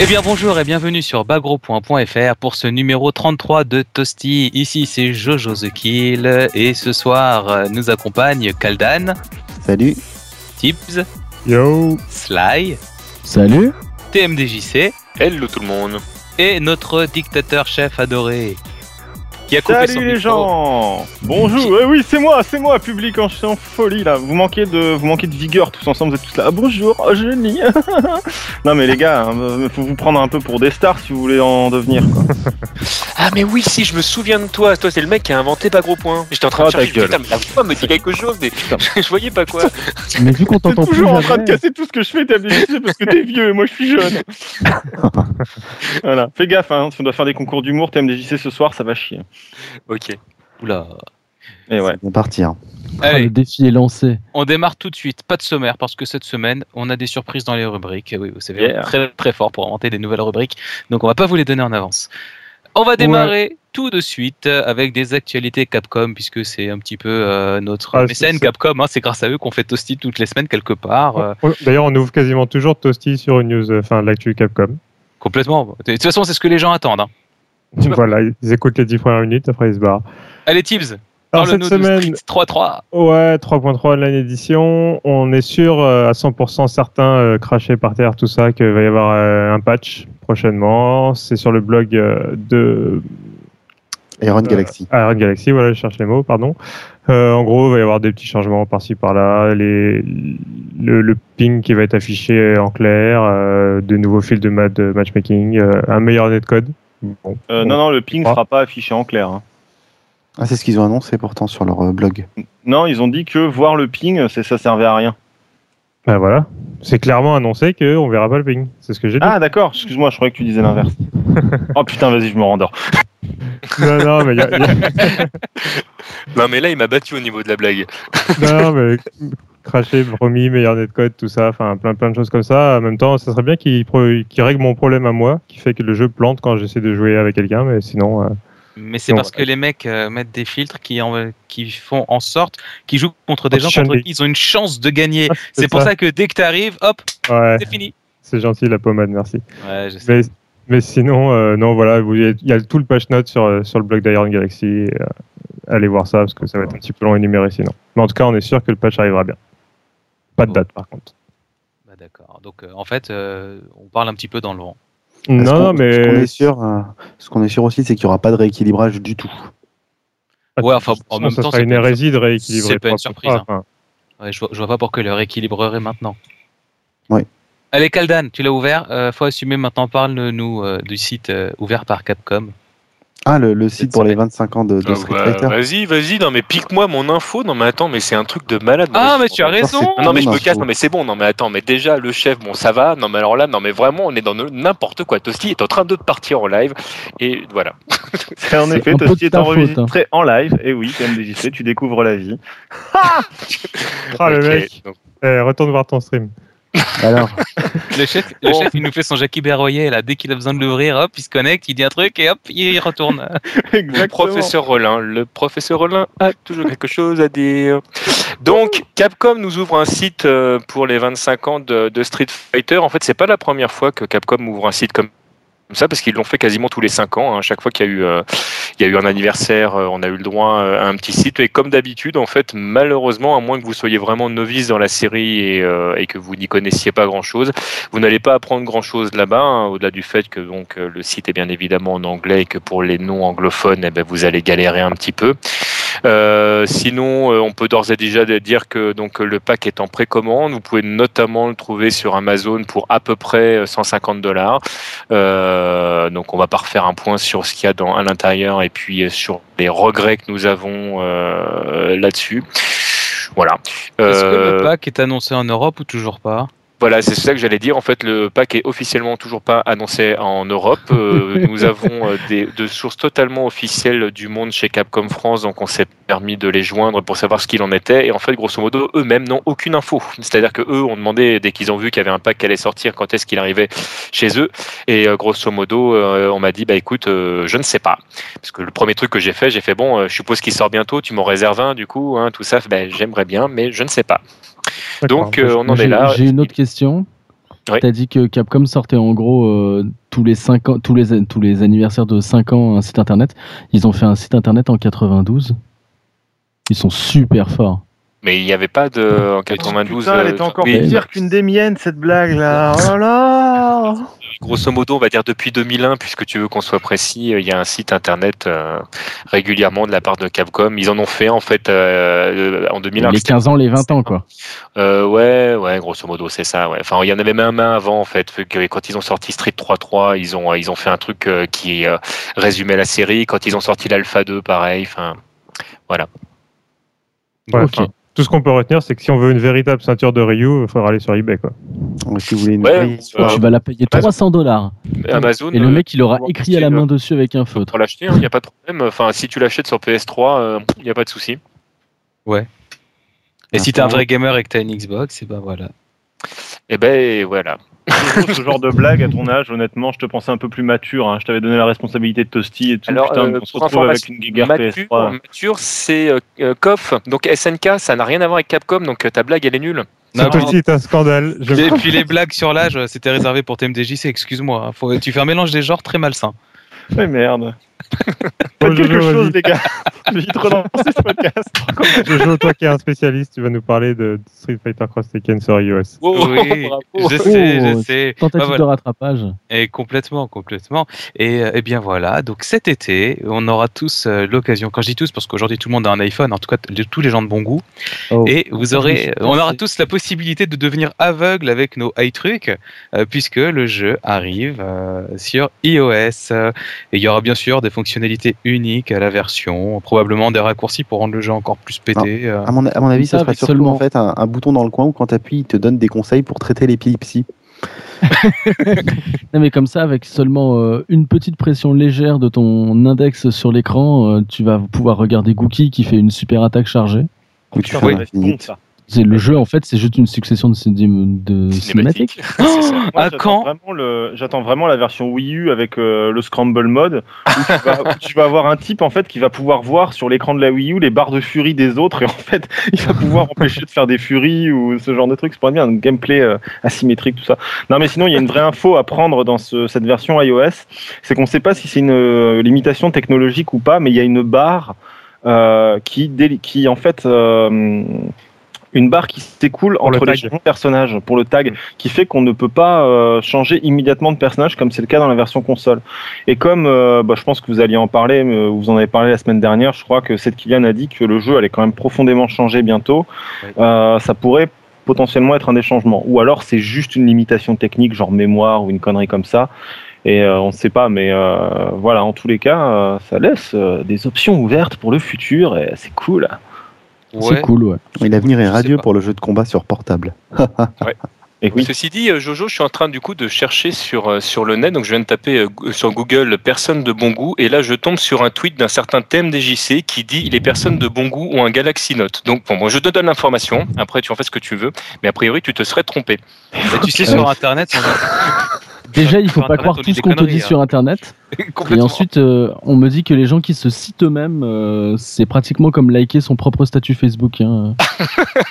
Eh bien bonjour et bienvenue sur bagro.fr pour ce numéro 33 de Toasty. Ici c'est Jojo The Kill et ce soir euh, nous accompagne Kaldan, Salut. Tibbs, Yo Sly, Salut TMDJC Hello tout le monde. et notre dictateur chef adoré qui a coupé son Salut les micro. gens Bonjour Eh oui, c'est moi, c'est moi, public, en folie là. Vous manquez de, vous manquez de vigueur tous ensemble, vous êtes tous là. Ah, bonjour, oh, génie Non mais les gars, hein, faut vous prendre un peu pour des stars si vous voulez en devenir. Quoi. Ah mais oui, si je me souviens de toi, toi c'est le mec qui a inventé pas gros point. J'étais en train de Oh, chercher, gueule. putain mais la voix me dit quelque chose, mais je voyais pas quoi. Mais vu qu'on t'entend plus toujours en train de casser tout ce que je fais, t'as parce que t'es vieux et moi je suis jeune. voilà, fais gaffe, hein, si on doit faire des concours d'humour, TMDJC ce soir, ça va chier. Ok. Oula. Et ouais. On va partir. ah, Allez, le défi est lancé. on démarre tout de suite. Pas de sommaire parce que cette semaine on a des surprises dans les rubriques. Oui, vous savez, Yeah. très très fort pour inventer des nouvelles rubriques, donc on va pas vous les donner en avance. On va démarrer tout de suite avec des actualités Capcom puisque c'est un petit peu euh, notre Ah, c'est- mécène Capcom. hein, c'est grâce à eux qu'on fait Toasty toutes les semaines quelque part. euh, D'ailleurs, on ouvre quasiment toujours Toasty sur une news, euh, enfin l'actu Capcom. complètement. De toute façon, c'est ce que les gens attendent. hein. Voilà, ils écoutent les 10 premières minutes, après ils se barrent. Allez, Tibbs. Alors cette semaine, Street 3-3. ouais, 3.3 de l'année édition, on est sûr euh, à 100% certain, euh, craché par terre, tout ça, qu'il va y avoir euh, un patch prochainement. C'est sur le blog euh, de Iron Euh, Galaxy. Iron Galaxy, voilà, je cherche les mots, pardon. Euh, en gros, il va y avoir des petits changements par-ci par-là, les, le, le ping qui va être affiché en clair, euh, de nouveaux fils de, ma- de matchmaking, euh, un meilleur netcode. Bon. Euh, non, non, le ping sera pas affiché en clair. hein. Ah, c'est ce qu'ils ont annoncé pourtant sur leur euh, blog. Non, ils ont dit que voir le ping, c'est ça servait à rien. Ben voilà, c'est clairement annoncé qu'on verra pas le ping. C'est ce que j'ai dit. Ah d'accord, excuse-moi, je croyais que tu disais l'inverse. oh putain, vas-y, je me rendors. Non, non, mais, il y a- il y a- Non mais là il m'a battu au niveau de la blague. non, mais craché, promis, meilleur netcode, tout ça, enfin plein, plein de choses comme ça. En même temps, ça serait bien qu'il règle mon problème à moi, qui fait que le jeu plante quand j'essaie de jouer avec quelqu'un, mais sinon. euh, Mais c'est parce que les mecs euh, mettent des filtres qui, en- qui font en sorte qu'ils jouent contre des gens contre qui ils ont une chance de gagner. Ah, C'est pour ça que dès que tu arrives, hop, Ouais, c'est fini. c'est gentil la pommade, merci. Ouais, je sais. Mais, mais sinon, euh, non, voilà, il y a tout le patch note sur, sur le blog d'Iron Galaxy. et, allez voir ça parce que ça va être un petit peu long à énumérer sinon. Mais en tout cas, on est sûr que le patch arrivera bien. Pas de date par contre. Bah, D'accord. Donc euh, en fait, euh, on parle un petit peu dans le vent. Non, non, Ce qu'on est mais. sûr, euh, ce qu'on est sûr aussi, c'est qu'il n'y aura pas de rééquilibrage du tout. Ouais, enfin, en même ça temps, sera c'est une pas hérésie de rééquilibrer. c'est pas une trois surprise, hein. enfin, Ouais, je, vois, je vois pas pourquoi le rééquilibrerait maintenant. Ouais. Allez, Kaldan, tu l'as ouvert. Euh, faut assumer maintenant. Parle-nous euh, du site euh, ouvert par Capcom. Ah, le, le site pour les semaine. 25 ans de, de Ah, Street bah, Fighter. Vas-y, vas-y, non mais pique-moi mon info. Non mais attends, mais c'est un truc de malade. Ah, mais tu as raison. Non mais je me casse, non mais c'est bon, non mais attends, mais déjà le chef, bon ça va, non mais alors là, non mais vraiment on est dans n'importe quoi. Tosti est en train de partir en live et voilà. C'est en effet, Tosti est enregistré en live. Et oui, TMDJC, tu découvres la vie. Ah, le mec. donc, eh, retourne voir ton stream. Alors, Le chef, le Bon. chef, il nous fait son Jackie Berroyer là. Dès qu'il a besoin de l'ouvrir, hop, il se connecte, il dit un truc et hop, il retourne. Le professeur Rollin, le professeur Rollin a toujours quelque chose à dire. Donc, Capcom nous ouvre un site euh, pour les 25 ans de, de Street Fighter. En fait, c'est pas la première fois que Capcom ouvre un site comme ça parce qu'ils l'ont fait quasiment tous les 5 ans. hein. Chaque fois qu'il y a eu, euh, un anniversaire, euh, on a eu le droit euh, à un petit site. Et comme d'habitude, en fait, malheureusement, à moins que vous soyez vraiment novice dans la série et, que vous n'y connaissiez pas grand-chose, vous n'allez pas apprendre grand-chose là-bas, hein, au-delà du fait que donc le site est bien évidemment en anglais et que pour les non-anglophones, eh ben, vous allez galérer un petit peu. Euh, sinon, euh, on peut d'ores et déjà dire que donc le pack est en précommande. Vous pouvez notamment le trouver sur Amazon pour à peu près euh, 150 dollars. Euh, donc, on va pas refaire un point sur ce qu'il y a dans, à l'intérieur et puis sur les regrets que nous avons là-dessus. Voilà. Est-ce que le pack est annoncé en Europe ou toujours pas? Voilà, c'est ça que j'allais dire. En fait, le pack est officiellement toujours pas annoncé en Europe. Euh, nous avons euh, des de sources totalement officielles du monde chez Capcom France, donc on s'est permis de les joindre pour savoir ce qu'il en était. Et en fait, grosso modo, eux-mêmes n'ont aucune info. C'est-à-dire que eux ont demandé dès qu'ils ont vu qu'il y avait un pack qui allait sortir, quand est-ce qu'il arrivait chez eux. Et euh, grosso modo, euh, on m'a dit, bah écoute, je ne sais pas, parce que le premier truc que j'ai fait, j'ai fait bon, je suppose qu'il sort bientôt. Tu m'en réserves un, du coup, hein, tout ça. Ben, j'aimerais bien, mais je ne sais pas. Donc, euh, on en J'ai- est là. J'ai une autre question. Oui. T'as dit que Capcom sortait en gros euh, tous les cinq ans, tous les tous les anniversaires de 5 ans un site internet. Ils ont fait un site internet en 92. Ils sont super forts. Mais il n'y avait pas de en 92. Putain, elle euh, était encore oui, pire qu'une des miennes, cette blague là. Oh là là grosso modo, on va dire depuis 2001, puisque tu veux qu'on soit précis, euh, il y a un site internet euh, régulièrement de la part de Capcom. Ils en ont fait en fait euh, en 2001. les 15 ans, les 20 ans quoi. Euh, ouais, ouais, grosso modo, c'est ça. Ouais. Enfin, il y en avait même un avant en fait. que Quand ils ont sorti Street 3.3, ils ont ils ont fait un truc euh, qui euh, résumait la série. Quand ils ont sorti l'Alpha 2, pareil. Enfin, voilà. Ouais, Ok. Tout ce qu'on peut retenir, c'est que si on veut une véritable ceinture de Ryu, il faudra aller sur eBay. Quoi. Si vous voulez une Ouais, euh, histoire. tu vas la payer 300 dollars. Amazon. Et le euh, mec, il aura écrit à la style, main dessus avec un feutre. pour l'acheter, il n'y a pas de problème. Enfin, si tu l'achètes sur PS3, il n'y a pas de souci. Et si t'es un vrai gamer et que t'as une Xbox, et ben voilà. Et ben voilà. Ce genre de blague à ton âge, honnêtement, je te pensais un peu plus mature. hein. Je t'avais donné la responsabilité de Toasty et tout. Alors, Putain, euh, on se retrouve avec une giga Mature, PS3. Mature, c'est euh, euh, KOF. Donc SNK, ça n'a rien à voir avec Capcom. Donc euh, ta blague, elle est nulle. Non, C'est aussi un scandale. Je... Et puis les blagues sur l'âge, c'était réservé pour TMDJC, excuse-moi. hein. Faut- Tu fais un mélange des genres très malsain. Ouais, merde. Faites quelque chose, les gars. J'ai vite relancé ce podcast. Jojo, toi qui es un spécialiste, tu vas nous parler de Street Fighter Cross Tekken sur iOS. Oh, Oui, bravo. je sais, je Oh, sais. Tentative Bah, voilà. de rattrapage. Et complètement, complètement. Et, euh, eh bien voilà, donc cet été, on aura tous euh, l'occasion, quand je dis tous, parce qu'aujourd'hui tout le monde a un iPhone, en tout cas tous les gens de bon goût, Oh. et vous je aurez, suis on aura tous la possibilité de devenir aveugle avec nos iTrucs, euh, puisque le jeu arrive euh, sur iOS. Et il y aura bien sûr des fonctionnalités uniques à la version, probablement des raccourcis pour rendre le jeu encore plus pété. euh. À mon, à mon avis, Ça, ça sera surtout seulement- en fait un, un bouton dans le coin où quand tu appuies, il te donne des conseils pour traiter l'épilepsie. Non, mais comme ça, avec seulement euh, une petite pression légère de ton index sur l'écran, euh, tu vas pouvoir regarder Gookie qui fait une super attaque chargée. Où tu Putain, fais ouais, bon, ça. C'est le jeu, en fait, c'est juste une succession de, de cinématiques. C'est ça. Moi, À j'attends quand vraiment le- J'attends vraiment la version Wii U avec euh, le scramble mode où tu, vas, où tu vas avoir un type en fait qui va pouvoir voir sur l'écran de la Wii U les barres de furie des autres et en fait il va pouvoir empêcher de faire des furies ou ce genre de trucs. C'est pas bien un gameplay euh, asymétrique tout ça. Non mais sinon il y a une vraie info à prendre dans ce- cette version iOS, c'est qu'on sait pas si c'est une euh, limitation technologique ou pas, mais il y a une barre euh, qui, qui en fait euh, une barre qui s'écoule Pour le entre les changements de personnages pour le tag qui fait qu'on ne peut pas euh, changer immédiatement de personnage comme c'est le cas dans la version console. Et comme euh, bah, je pense que vous alliez en parler, mais vous en avez parlé la semaine dernière, je crois que cette Kylian a dit que le jeu allait quand même profondément changer bientôt. Oui. Euh, ça pourrait potentiellement être un des changements. Ou alors c'est juste une limitation technique, genre mémoire ou une connerie comme ça. Et euh, on ne sait pas, mais euh, voilà, en tous les cas, euh, ça laisse euh, des options ouvertes pour le futur et c'est cool. C'est cool, ouais. Et l'avenir est radieux pour le jeu de combat sur portable. Et oui, Ceci dit, euh, Jojo, je suis en train du coup de chercher sur, euh, sur le net, donc je viens de taper euh, sur Google personnes de bon goût, et là je tombe sur un tweet d'un certain thème DJC qui dit les personnes de bon goût ont un Galaxy Note. Donc bon, moi je te donne l'information, après tu en fais ce que tu veux, mais a priori tu te serais trompé. Bah, tu sais, sur Internet, Déjà, il faut Sur pas croire tout ce qu'on te dit hein. sur Internet. Et ensuite, euh, on me dit que les gens qui se citent eux-mêmes, euh, c'est pratiquement comme liker son propre statut Facebook. hein.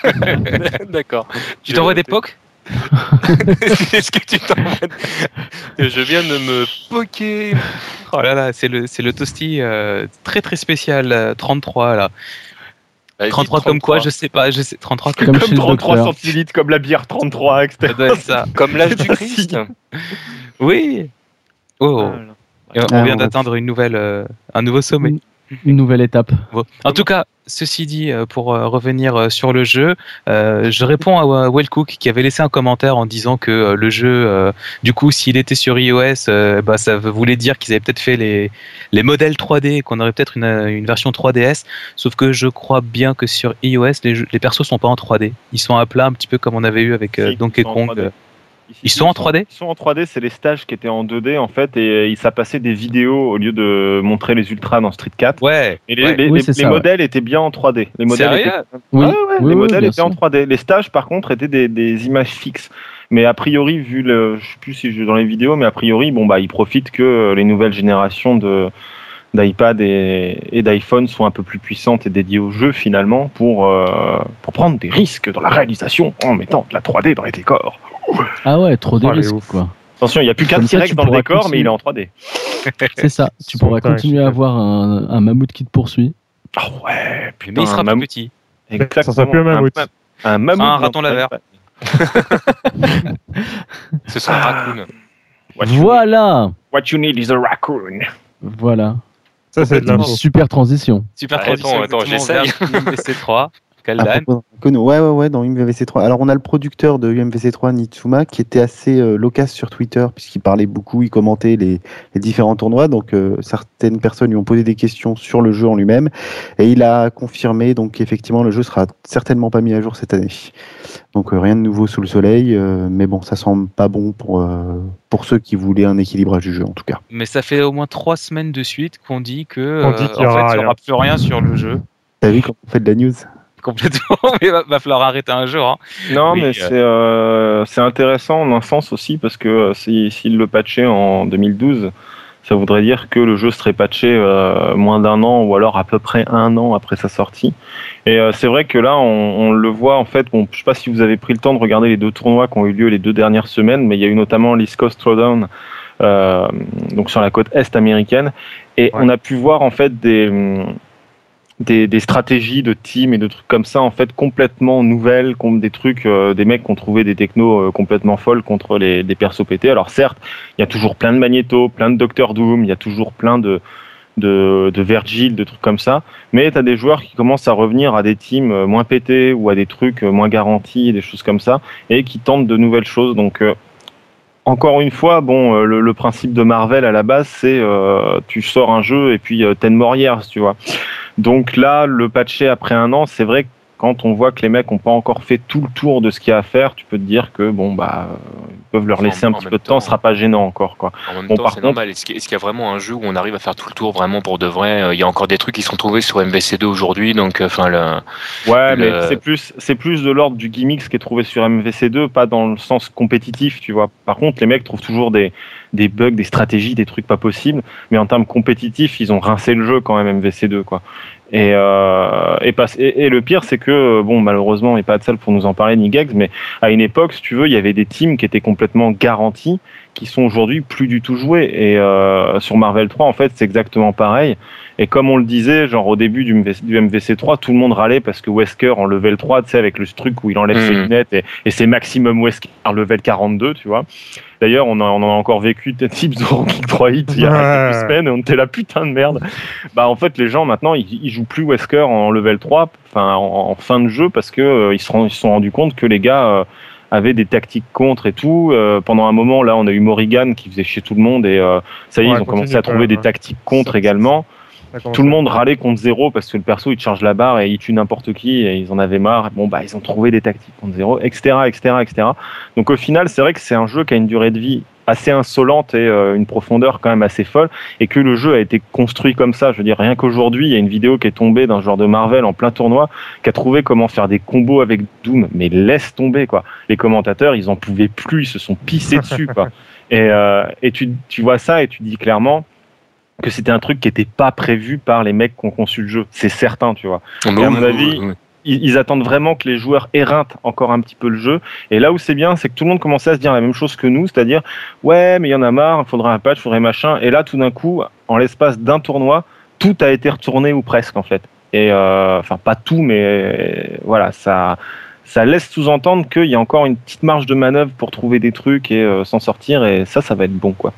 D'accord. tu t'envoies des pocs Est-ce que tu t'envoies Je viens de me poker. Oh là là, c'est le, c'est le toasty euh, très très spécial, euh, 33 là. Vas-y, 33 comme quoi, je sais pas, je sais, 33 comme Comme comme chez le 33 docteur. centilitres, comme la bière 33, etc. ça doit être ça. Comme l'âge du Christ. Oui. Oh, et on Ah, vient d'atteindre une nouvelle, euh, un nouveau sommet. Une nouvelle étape. Bon. En tout cas, ceci dit, euh, pour euh, revenir euh, sur le jeu, euh, je réponds à euh, Wellcook qui avait laissé un commentaire en disant que le jeu, euh, du coup, s'il était sur iOS, euh, bah, ça voulait dire qu'ils avaient peut-être fait les, les modèles 3D, qu'on aurait peut-être une, une version 3DS. Sauf que je crois bien que sur iOS, les, jeux- les persos sont pas en 3D. Ils sont à plat, un petit peu comme on avait eu avec euh, Si, Donkey Kong. 3D. euh. Ils sont en 3D Ils sont en 3D, c'est les stages qui étaient en 2D en fait, et ils ça passait des vidéos au lieu de montrer les ultras dans Street 4. Ouais. Et les, Ouais. les- Oui, les- c'est les ça, ouais. modèles étaient bien en 3D. Les modèles étaient, Oui, Ouais, ouais, oui, les oui, modèles étaient en sûr. 3D. Les stages, par contre, étaient des, des images fixes. Mais a priori, vu le, je sais plus si je dans les vidéos, mais a priori, bon bah, ils profitent que euh, les nouvelles générations de d'iPad et, et d'iPhone sont un peu plus puissantes et dédiées au jeu finalement pour euh, pour prendre des risques dans la réalisation en mettant de la 3D dans les décors. Ah ouais, trop de oh, risques, quoi. Attention, il n'y a plus 4 T-Rex dans le décor, mais il est en 3D. C'est ça, tu pourras continuer à avoir un, mammouth qui te poursuit. Ah oh ouais, putain, mais il sera plus petit. Exactement. Ça sera plus un mammouth. Un, mammouth. Un ah, raton laveur. Ce sera un raccoon. Voilà. What you need is a raccoon. Voilà. Ça, c'est une super transition. Super ah, transition. Attends, attends j'essaye. 3 Ah, ouais, ouais, ouais, dans UMVC3. Alors, on a le producteur de UMVC3, Nitsuma, qui était assez euh, loquace sur Twitter, puisqu'il parlait beaucoup, il commentait les, différents tournois. Donc, euh, certaines personnes lui ont posé des questions sur le jeu en lui-même. Et il a confirmé, donc, effectivement, le jeu sera certainement pas mis à jour cette année. Donc, euh, rien de nouveau sous le soleil. Euh, mais bon, ça semble pas bon pour, pour ceux qui voulaient un équilibrage du jeu, en tout cas. Mais ça fait au moins trois semaines de suite qu'on dit que. Dit qu'il n'y aura, aura plus rien sur le jeu. T'as vu quand on fait de la news? Complètement. Mais va, va falloir arrêter un jour. Hein. Non, mais euh. c'est euh, c'est intéressant en un sens aussi parce que euh, si- s'il le patchait en 2012, ça voudrait dire que le jeu serait patché euh, moins d'un an ou alors à peu près un an après sa sortie. Et euh, c'est vrai que là, on, on le voit en fait. Bon, je sais pas si vous avez pris le temps de regarder les deux tournois qui ont eu lieu les deux dernières semaines, mais il y a eu notamment l'East Coast Throwdown, euh, donc sur la côte est américaine, et Ouais. on a pu voir en fait des des, stratégies de team et de trucs comme ça en fait complètement nouvelles, comme des trucs, euh, des mecs qui ont trouvé des technos euh, complètement folles contre les, des persos pétés. Alors certes, il y a toujours plein de Magneto, plein de Doctor Doom, il y a toujours plein de de, de Virgil, de trucs comme ça, mais tu as des joueurs qui commencent à revenir à des teams euh, moins pétés ou à des trucs moins garantis, des choses comme ça, et qui tentent de nouvelles choses. Donc encore une fois, bon, le, le principe de Marvel à la base, c'est tu sors un jeu et puis ten more years, tu vois. Donc là, le patcher après un an, c'est vrai que quand on voit que les mecs n'ont pas encore fait tout le tour de ce qu'il y a à faire, tu peux te dire que bon bah peuvent leur En- laisser un en petit peu de temps, ce sera pas gênant encore quoi. En même Bon, temps, par c'est contre- normal. Est-ce qu'il y a vraiment un jeu où on arrive à faire tout le tour vraiment pour de vrai Euh, Il y a encore des trucs qui sont trouvés sur MVC2 aujourd'hui, donc euh, enfin le. Ouais, Le- mais c'est plus c'est plus de l'ordre du gimmick ce qui est trouvé sur MVC2, pas dans le sens compétitif, tu vois. Par contre, les mecs trouvent toujours des des bugs, des stratégies, des trucs pas possibles, mais en termes compétitifs, ils ont rincé le jeu quand même MVC2 quoi. Et, euh, et, le pire, c'est que, bon, malheureusement, il n'y a pas de salle pour nous en parler, ni Gex, mais à une époque, si tu veux, il y avait des teams qui étaient complètement garantis, qui sont aujourd'hui plus du tout joués. Et euh, sur Marvel 3, en fait, c'est exactement pareil. Et comme on le disait, genre au début du, MVC, du MVC3, tout le monde râlait parce que Wesker en level 3, tu sais, avec le truc où il enlève ses Mhm. lunettes et, et c'est maximum Wesker level 42, tu vois. D'ailleurs, on, en a encore vécu des types de Ranking 3 hits il y a Ouais. quelques semaines et on était là, putain de merde. Bah, en fait, les gens maintenant, ils, ils jouent plus Wesker en level 3, enfin, en, en fin de jeu parce que euh, ils se rend- ils se sont rendus compte que les gars, euh, avaient des tactiques contre et tout. Euh, pendant un moment, là, on a eu Morrigan qui faisait chier tout le monde et euh, ça y est, Ouais, ils ont commencé à trouver des hein. tactiques contre Ça, également. Ça Tout le monde râlait contre zéro parce que le perso il te charge la barre et il tue n'importe qui et ils en avaient marre. Bon bah ils ont trouvé des tactiques contre zéro, etc., etc., etc. Donc au final c'est vrai que c'est un jeu qui a une durée de vie assez insolente et euh, une profondeur quand même assez folle et que le jeu a été construit comme ça. Je veux dire rien qu'aujourd'hui il y a une vidéo qui est tombée d'un joueur de Marvel en plein tournoi qui a trouvé comment faire des combos avec Doom, mais laisse tomber quoi. Les commentateurs ils en pouvaient plus, ils se sont pissés dessus quoi. Et, euh, et tu, tu vois ça et tu dis clairement que c'était un truc qui n'était pas prévu par les mecs qui ont conçu le jeu. C'est certain, tu vois. À mon avis, oui, oui. Ils, attendent vraiment que les joueurs éreintent encore un petit peu le jeu. Et là où c'est bien, c'est que tout le monde commençait à se dire la même chose que nous, c'est-à-dire ouais, mais il y en a marre, il faudra un patch, il faudrait machin. Et là, tout d'un coup, en l'espace d'un tournoi, tout a été retourné ou presque en fait. Et euh, enfin, pas tout, mais voilà, ça. Ça laisse sous-entendre qu'il y a encore une petite marge de manœuvre pour trouver des trucs et euh, s'en sortir, et ça, ça va être bon, quoi.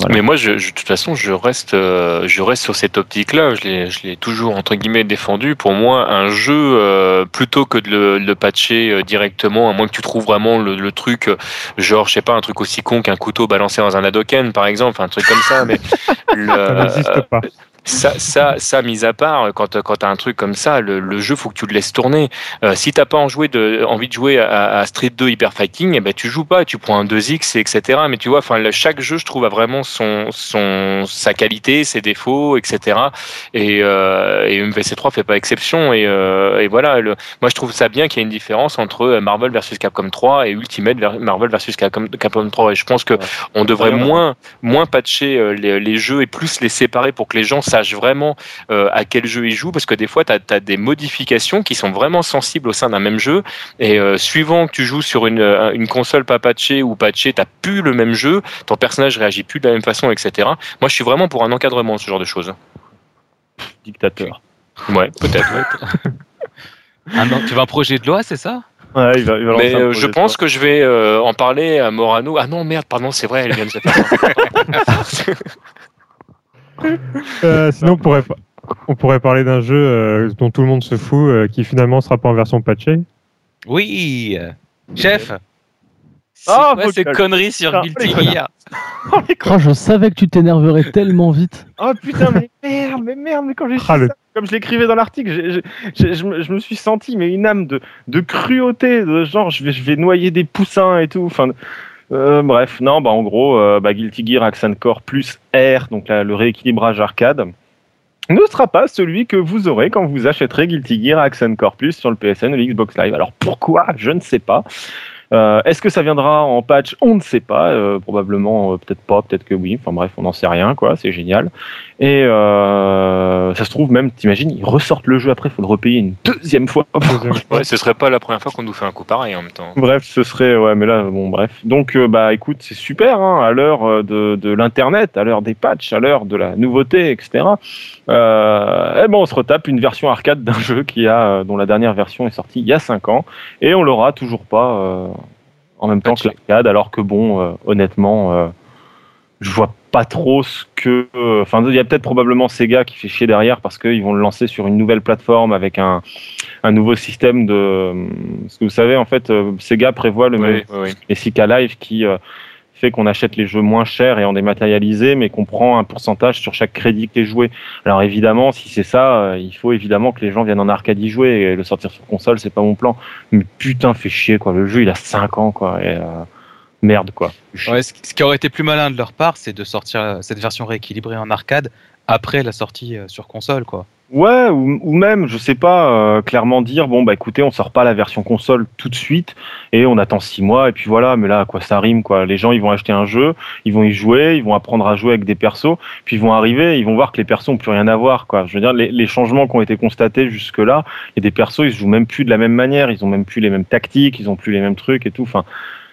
Voilà. Mais moi, je, je- de toute façon, je reste, euh, je reste sur cette optique-là. Je l'ai, je l'ai toujours entre guillemets défendu. Pour moi, un jeu euh, plutôt que de le, de le patcher euh, directement, à moins que tu trouves vraiment le, le truc, genre, je sais pas, un truc aussi con qu'un couteau balancé dans un Hadoken, par exemple, un truc comme ça. Mais le, Ça n'existe pas. Ça, ça, ça, mis à part, quand, quand t'as un truc comme ça, le, le jeu, faut que tu le laisses tourner. Euh, si t'as pas en joué de, envie de jouer à, à Street 2 Hyper Fighting, eh ben, tu joues pas, tu prends un 2X, et etc. Mais tu vois, enfin, chaque jeu, je trouve, a vraiment son, son, sa qualité, ses défauts, etc. Et, euh, et MVC3 fait pas exception. Et, euh, et voilà, le, moi, je trouve ça bien qu'il y ait une différence entre Marvel versus Capcom 3 et Ultimate Marvel versus Capcom, Capcom 3. Et je pense que on devrait Ouais. moins, moins patcher euh, les, les jeux et plus les séparer pour que les gens sache vraiment euh, à quel jeu il joue, parce que des fois, tu as, des modifications qui sont vraiment sensibles au sein d'un même jeu, et euh, suivant que tu joues sur une, une console pas patchée ou patchée, tu plus le même jeu, ton personnage réagit plus de la même façon, etc. Moi, je suis vraiment pour un encadrement de ce genre de choses. Dictateur. Ouais, peut-être. ah non, tu veux un projet de loi, c'est ça? Ouais, il va, il va Mais euh, je pense que je vais euh, en parler à Morano. Ah non, merde, pardon, c'est vrai, elle vient de se faire. Euh, sinon, on pourrait, on pourrait parler d'un jeu dont tout le monde se fout, qui finalement sera pas en version patchée. Oui, chef. Ah, C'est quoi ces conneries sur Ah, Guilty les Gear Oh, je savais que tu t'énerverais tellement vite. Oh putain, mais merde, mais merde, mais quand j'ai Ah, le- ça, comme je l'écrivais dans l'article, j'ai- j'ai- j'ai- je, me, je me suis senti mais une âme de, de cruauté, de genre je vais, je vais noyer des poussins et tout. Enfin, euh, bref, non, bah en gros, euh, bah, Guilty Gear Accent Core plus R, donc là, le rééquilibrage arcade, ne sera pas celui que vous aurez quand vous achèterez Guilty Gear Accent Core sur le PSN ou le Xbox Live. Alors pourquoi? Je ne sais pas. Euh, Est-ce que ça viendra en patch? On ne sait pas. Euh, probablement, euh, peut-être pas, peut-être que oui. Enfin bref, on n'en sait rien, quoi. C'est génial. Et euh, ça se trouve même, t'imagines, ils ressortent le jeu après, il faut le repayer une deuxième fois. Ouais, ce serait pas la première fois qu'on nous fait un coup pareil en même temps. Bref, ce serait ouais, mais là, bon, bref. Donc, euh, bah, écoute, c'est super, hein, à l'heure de, de l'internet, à l'heure des patchs, à l'heure de la nouveauté, etc. Euh, et bon, on se retape une version arcade d'un jeu qui a, dont la dernière version est sortie il y a 5 ans, et on l'aura toujours pas euh, en même temps que Patché. l'arcade, alors que bon, euh, honnêtement, euh, je vois pas trop ce que. euh, Enfin, il y a peut-être probablement Sega qui fait chier derrière parce qu'ils vont le lancer sur une nouvelle plateforme avec un, un nouveau système de. Parce que vous savez, en fait, Sega prévoit le même Oui, oui, oui. Live qui fait qu'on achète les jeux moins chers et en dématérialisé, mais qu'on prend un pourcentage sur chaque crédit qui est joué. Alors évidemment, si c'est ça, euh, il faut évidemment que les gens viennent en arcade y jouer et le sortir sur console, c'est pas mon plan. Mais putain, fait chier quoi. Le jeu, il a 5 ans quoi. Et, euh, merde quoi. Ce qui aurait été plus malin de leur part, c'est de sortir euh, cette version rééquilibrée en arcade après la sortie sur console, quoi. Ouais, ou, ou même, je sais pas, euh, clairement dire, bon, bah écoutez, on sort pas la version console tout de suite et on attend six mois et puis voilà, mais là, à quoi ça rime, quoi. Les gens, ils vont acheter un jeu, ils vont y jouer, ils vont apprendre à jouer avec des persos, puis ils vont arriver, ils vont voir que les persos ont plus rien à voir, quoi. Je veux dire, les, les changements qui ont été constatés jusque-là, et des persos, ils se jouent même plus de la même manière, ils ont même plus les mêmes tactiques, ils ont plus les mêmes trucs et tout, enfin.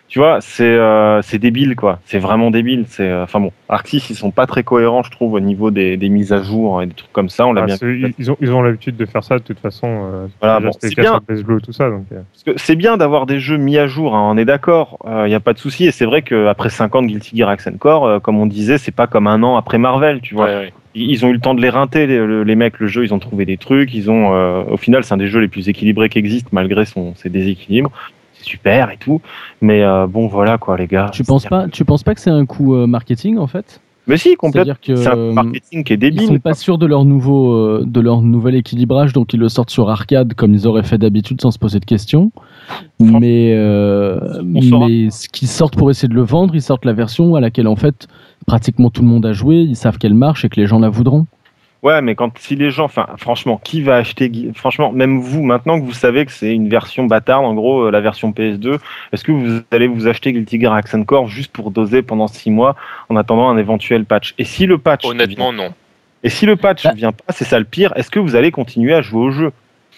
Tu vois, c'est euh, c'est débile quoi. C'est vraiment débile. C'est euh, enfin bon, Arxis ils sont pas très cohérents je trouve au niveau des, des mises à jour et des trucs comme ça. On l'a Ah, bien ils, ont, ils ont l'habitude de faire ça de toute façon. euh, Voilà, bon, c'est bien. Blue, tout ça. Donc, euh, Parce que c'est bien d'avoir des jeux mis à jour, hein, on est d'accord, il n'y a pas de souci. Et c'est vrai qu'après 5 ans de Guilty Gear Accent Core, euh, comme on disait, c'est pas comme un an après Marvel, tu vois. Ouais, ouais. Ils ont eu le temps de les rinter, les, le- les mecs, le jeu, ils ont trouvé des trucs. Ils ont, euh, au final, c'est un des jeux les plus équilibrés qui existent, malgré son, ses déséquilibres. Super et tout. Mais euh, bon, voilà quoi, les gars. Tu penses pas, tu penses pas que c'est un coup euh, marketing en fait? Mais si, complètement. Que C'est un euh, marketing qui est ils débile. sont pas sûrs de leur nouveau, euh, de leur nouvel équilibrage, donc ils le sortent sur arcade comme ils auraient fait d'habitude sans se poser de questions. Mais, euh, mais ce qu'ils sortent pour essayer de le vendre, ils sortent la version à laquelle en fait pratiquement tout le monde a joué, ils savent qu'elle marche et que les gens la voudront. Ouais, mais quand si les gens, enfin, franchement, qui va acheter Franchement, même vous, maintenant que vous savez que c'est une version bâtarde, en gros, euh, la version PS2, est-ce que vous allez vous acheter Guilty Gear Accent Core juste pour doser pendant 6 mois en attendant un éventuel patch? Et si le patch, Honnêtement, non. et si le patch Bah- vient pas, c'est ça le pire. Est-ce que vous allez continuer à jouer au jeu?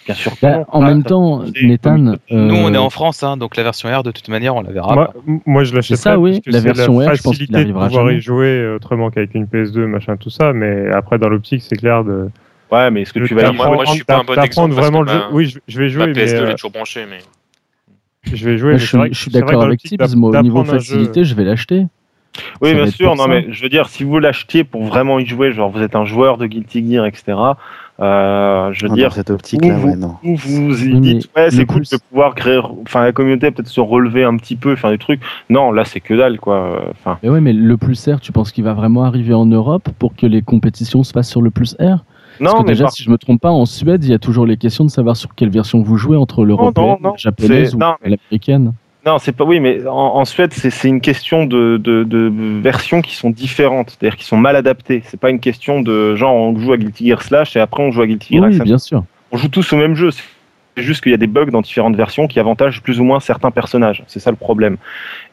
Bien sûr. Bah, en Ah, même temps, Nathan, Nous, on est euh, en France, hein, donc la version R, de toute manière, on la verra. moi, pas. m- moi, je. C'est ça, oui, la version R, je pense qu'il facilité de arrivera pouvoir jamais. y jouer euh, autrement qu'avec une PS2, machin, tout ça. Mais après, dans l'optique, c'est clair de. Ouais, mais est-ce que tu vas y moi- jouer moi, je suis pas un bon exemple parce vraiment que le jeu. Oui, je, je vais jouer, mais PS2 elle euh, est toujours branchée, mais je vais jouer. je c'est vrai suis, je d'accord dans avec Tibbs, moi, au niveau facilité, je vais l'acheter. Oui, Ça bien sûr. Non, mais je veux dire, si vous l'achetiez pour vraiment y jouer, genre vous êtes un joueur de Guilty Gear, etc. Euh, je veux Dans dire, cette optique-là, vous- ouais, non. Ou vous y dites, ouais, c'est cool plus- de pouvoir créer, enfin, la communauté peut-être se relever un petit peu, faire des trucs. Non, là, c'est que dalle, quoi. Enfin, Mais ouais, mais le plus R, tu penses qu'il va vraiment arriver en Europe pour que les compétitions se fassent sur le plus R? Parce non, que mais déjà, par- si je me trompe pas, en Suède, il y a toujours les questions de savoir sur quelle version vous jouez entre l'européenne, la japonaise ou l'américaine. Non, c'est pas, oui, mais en, en Suède, c'est une question de, de, de versions qui sont différentes, c'est-à-dire qui sont mal adaptées. C'est pas une question de genre on joue à Guilty Gear Slash et après on joue à Guilty Gear Oui, Accent. bien sûr. On joue tous au même jeu. C'est juste qu'il y a des bugs dans différentes versions qui avantagent plus ou moins certains personnages. C'est ça le problème.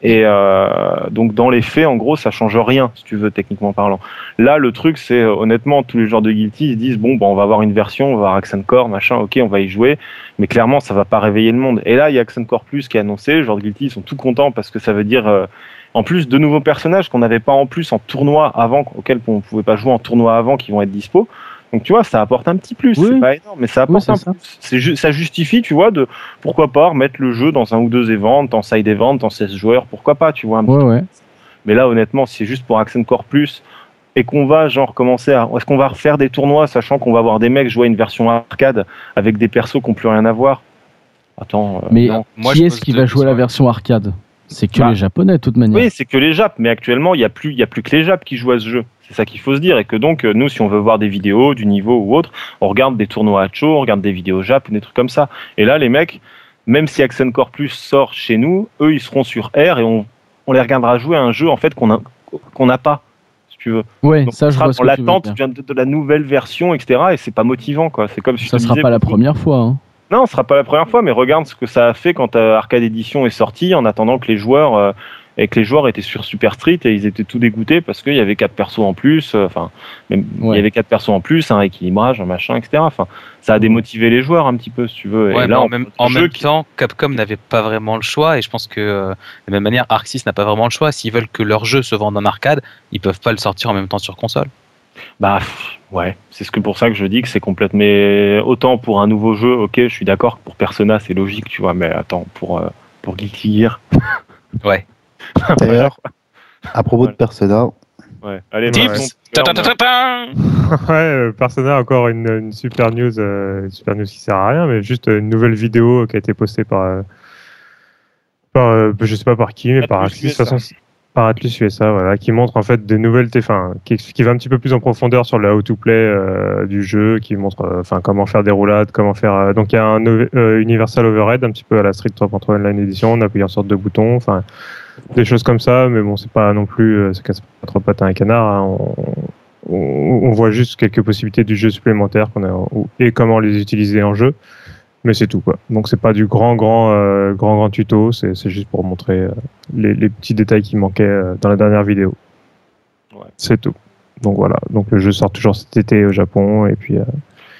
Et euh, donc dans les faits, en gros, ça change rien, si tu veux, techniquement parlant. Là, le truc, c'est honnêtement, tous les joueurs de Guilty, ils disent bon, bon, on va avoir une version, on va avoir Accent Core, machin, ok, on va y jouer, mais clairement, ça va pas réveiller le monde. Et là, il y a Accent Core Plus qui est annoncé. De Guilty, ils sont tout contents parce que ça veut dire euh, en plus de nouveaux personnages qu'on n'avait pas en plus en tournoi avant, auxquels on pouvait pas jouer en tournoi avant, qui vont être dispo. Donc tu vois, ça apporte un petit plus. Oui. C'est pas énorme, mais ça apporte un ça. plus. Ju- ça justifie, tu vois, de pourquoi pas remettre le jeu dans un ou deux events, en side event, en 16 joueurs, pourquoi pas, tu vois. Un petit Ouais, ouais. mais là, honnêtement, si c'est juste pour Accent Core Plus et qu'on va genre commencer à. Est-ce qu'on va refaire des tournois sachant qu'on va avoir des mecs jouer une version arcade avec des persos qui n'ont plus rien à voir? Attends. euh, Mais non. Moi, qui est-ce qui va jouer la questions. version arcade? C'est que Bah. les japonais, de toute manière. Oui, c'est que les Japs, mais actuellement, il n'y a, plus- il y a plus que les Japs qui jouent à ce jeu. C'est ça qu'il faut se dire. Et que donc, euh, nous, si on veut voir des vidéos, du niveau ou autre, on regarde des tournois à chaud, on regarde des vidéos Jap, des trucs comme ça. Et là, les mecs, même si Accent Core Plus sort chez nous, eux, ils seront sur R et on, on les regardera jouer à un jeu en fait qu'on a- qu'on n'a pas, tu veux. Ouais, Donc, ça, je vois dans l'attente de, de la nouvelle version, etc. Et c'est pas motivant, quoi. C'est comme si Ça sera disais, pas la première fois. hein. Non, ce sera pas la première fois, mais regarde ce que ça a fait quand euh, Arcade Edition est sorti, en attendant que les joueurs euh, et que les joueurs étaient sur Super Street et ils étaient tout dégoûtés parce qu'il y avait quatre persos en plus. euh, Enfin, même il y avait quatre persos en plus, un équilibrage, un machin, etc. Enfin, ça a démotivé les joueurs un petit peu, si tu veux. Ouais, et là, en même, en qui- temps, Capcom n'avait pas vraiment le choix, et je pense que euh, de la même manière, Arc 6 n'a pas vraiment le choix. S'ils veulent que leur jeu se vende en arcade, ils peuvent pas le sortir en même temps sur console. Bah pff, ouais, c'est ce que pour ça que je dis que c'est complètement. Mais autant pour un nouveau jeu, ok, je suis d'accord que pour Persona c'est logique, tu vois, mais attends pour euh, pour Guilty Gear, Ouais. D'ailleurs, à propos de Persona, ouais. Allez, Tips. maintenant, Ta ta ta ta ta Ouais, euh, Persona, encore une, une super news, euh, super news qui sert à rien, mais juste une nouvelle vidéo qui a été postée par, euh, par euh, je sais pas par qui, mais par Atlus de toute USA. façon, c'est- par Atlus USA, voilà, qui montre en fait des nouvelles, enfin, qui, qui va un petit peu plus en profondeur sur le how to play euh, du jeu, qui montre, euh, enfin, comment faire des roulades, comment faire. euh, donc il y a un euh, Universal Overhead, un petit peu à la Street 3.3 Online Edition, on appuie en sorte de boutons, enfin, des choses comme ça, mais bon, c'est pas non plus, euh, ça casse pas trop patin à un canard. hein, on, on, on voit juste quelques possibilités du jeu supplémentaire qu'on a et comment les utiliser en jeu, mais c'est tout quoi. Donc c'est pas du grand grand euh, grand grand tuto, c'est c'est juste pour montrer euh, les, les petits détails qui manquaient euh, dans la dernière vidéo. Ouais. C'est tout. Donc voilà. Donc le jeu sort toujours cet été au Japon et puis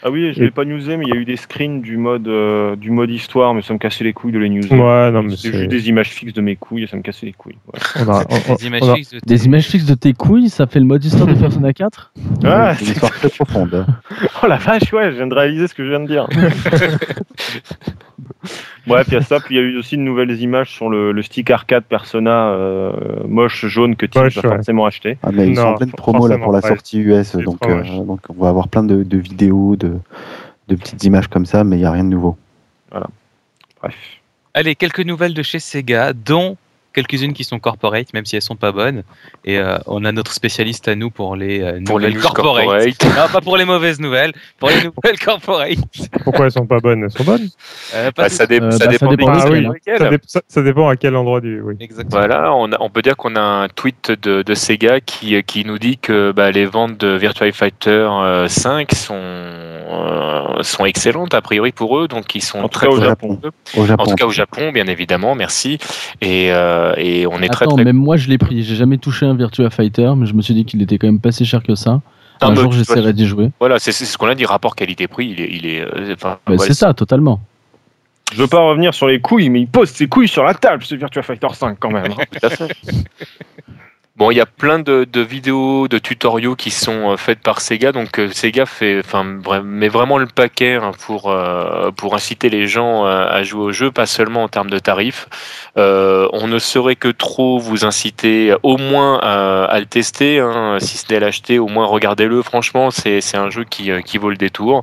Ah oui, je Et- l'ai pas newsé, mais il y a eu des screens du mode euh, du mode histoire, mais ça me cassait les couilles de les newser. ouais non mais c'est juste des images fixes de mes couilles et ça me cassait les couilles. Ouais. on a- on- Des images fixes de Des images fixes de tes couilles, ça fait le mode histoire de Persona 4 Ah, c'est une histoire très profonde. Oh la vache, ouais, je viens de réaliser ce que je viens de dire. Bref, il y a ça, puis il y a eu aussi de nouvelles images sur le, le stick arcade Persona euh, moche jaune que Tim Moche, va ouais. forcément acheter. Ah, mais ils sont Non, en pleine promo là pour la sortie US, donc, euh, donc on va avoir plein de, de vidéos, de, de petites images comme ça, mais il n'y a rien de nouveau. Bref. Allez, quelques nouvelles de chez Sega, dont quelques-unes qui sont corporate, même si elles sont pas bonnes. Et euh, on a notre spécialiste à nous pour les euh, Pour les nouvelles news corporate. corporate. Non, pas pour les mauvaises nouvelles, pour les nouvelles corporate. pourquoi elles sont pas bonnes? Elles sont bonnes. Euh, Bah, toutes. ça, dé- ça bah, ça dépend, Ah oui, ça, dé- ça- ça dépend à quel endroit du. Oui. Exactement. Voilà, on, a- on peut dire qu'on a un tweet de, de Sega qui, qui nous dit que bah, les ventes de Virtua Fighter euh, 5 sont, euh, sont excellentes a priori pour eux, donc ils sont En très au Japon. bons. Au Japon. En tout cas au Japon, bien évidemment, merci. Et, euh, et on est très Attends, très. même moi je l'ai pris. J'ai jamais touché un Virtua Fighter, mais je me suis dit qu'il était quand même pas si cher que ça. Non, un jour j'essaierai d'y jouer. Voilà, c'est c'est ce qu'on a dit, rapport qualité-prix, il est. Il est euh, enfin, Bah, ouais, c'est ça, totalement. Je veux pas revenir sur les couilles, mais il pose ses couilles sur la table, ce Virtua Fighter 5 quand même. hein. Bon, il y a plein de, de vidéos, de tutoriaux qui sont euh, faites par Sega. Donc euh, Sega fait, enfin, met vraiment le paquet hein, pour euh, pour inciter les gens à jouer au jeu, pas seulement en termes de tarifs. Euh, on ne saurait que trop vous inciter, au moins à, le tester, hein, si ce n'est à l'acheter, au moins regardez-le. Franchement, c'est c'est un jeu qui qui vaut le détour.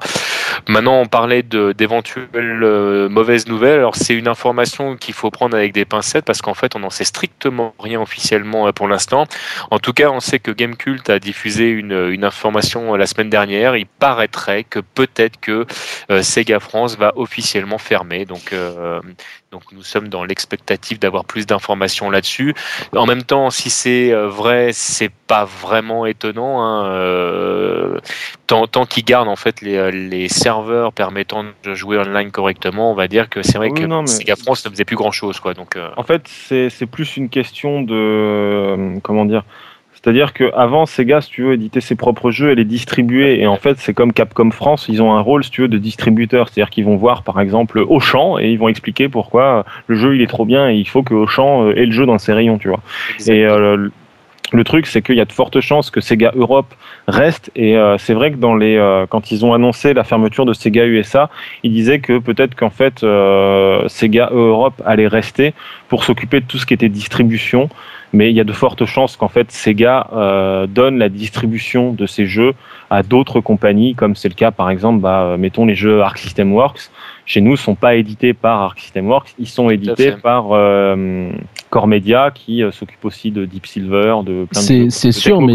Maintenant, on parlait d'éventuelles mauvaises nouvelles. Alors, c'est une information qu'il faut prendre avec des pincettes parce qu'en fait, on n'en sait strictement rien officiellement pour l'instant. En tout cas, on sait que Gamecult a diffusé une, information euh, la semaine dernière. Il paraîtrait que peut-être que euh, Sega France va officiellement fermer. Donc, euh, Donc nous sommes dans l'expectative d'avoir plus d'informations là-dessus. En même temps, si c'est euh, vrai, c'est pas vraiment étonnant. Hein, euh, tant tant qu'ils gardent en fait les, les, serveurs permettant de jouer online correctement, on va dire que c'est vrai que non, Sega France ne faisait plus grand-chose. quoi. Donc en fait, c'est plus une question de comment dire c'est-à-dire qu'avant, Sega, si tu veux, éditer ses propres jeux et les distribuer. Et en fait, c'est comme Capcom France, ils ont un rôle, si tu veux, de distributeur. C'est-à-dire qu'ils vont voir, par exemple, Auchan et ils vont expliquer pourquoi le jeu, il est trop bien et il faut que Auchan euh, ait le jeu dans ses rayons, tu vois. Et euh, le truc, c'est qu'il y a de fortes chances que Sega Europe reste. Et euh, c'est vrai que dans les, quand ils ont annoncé la fermeture de Sega USA, ils disaient que peut-être qu'en fait Sega Europe allait rester pour s'occuper de tout ce qui était distribution mais il y a de fortes chances qu'en fait Sega euh, donne la distribution de ces jeux à d'autres compagnies, comme c'est le cas par exemple, bah, euh, mettons les jeux Arc System Works, chez nous, sont pas édités par Arc System Works, ils sont édités par euh, Core Media qui euh, s'occupe aussi de Deep Silver, de plein de C'est sûr, mais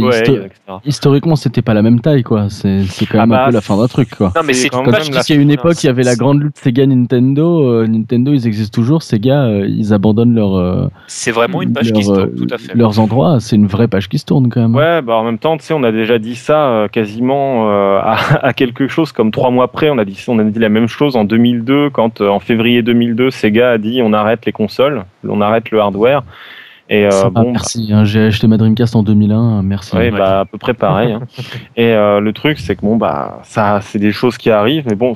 historiquement, c'était pas la même taille, quoi. C'est quand même ah un bah, peu la fin d'un truc, quoi. Non, mais c'est quand même qu'il y a une époque, il y avait la grande lutte Sega Nintendo. Euh, Nintendo, ils existent toujours. Sega, ils abandonnent leur. c'est vraiment une page qui se tourne, tout à fait. Leurs endroits, c'est une vraie page qui se tourne quand même. Ouais, bah en même temps, tu sais, on a déjà dit ça quasiment à, à, quelque chose comme trois mois après. On a dit, on a dit la même chose en 2000 quand euh, en février 2002, Sega a dit on arrête les consoles, on arrête le hardware. Et euh, bon, merci. Hein, j'ai acheté ma Dreamcast en 2001. Merci. Oui, bah, à peu près pareil. Hein. Et euh, le truc, c'est que bon, bah, ça, c'est des choses qui arrivent, mais bon,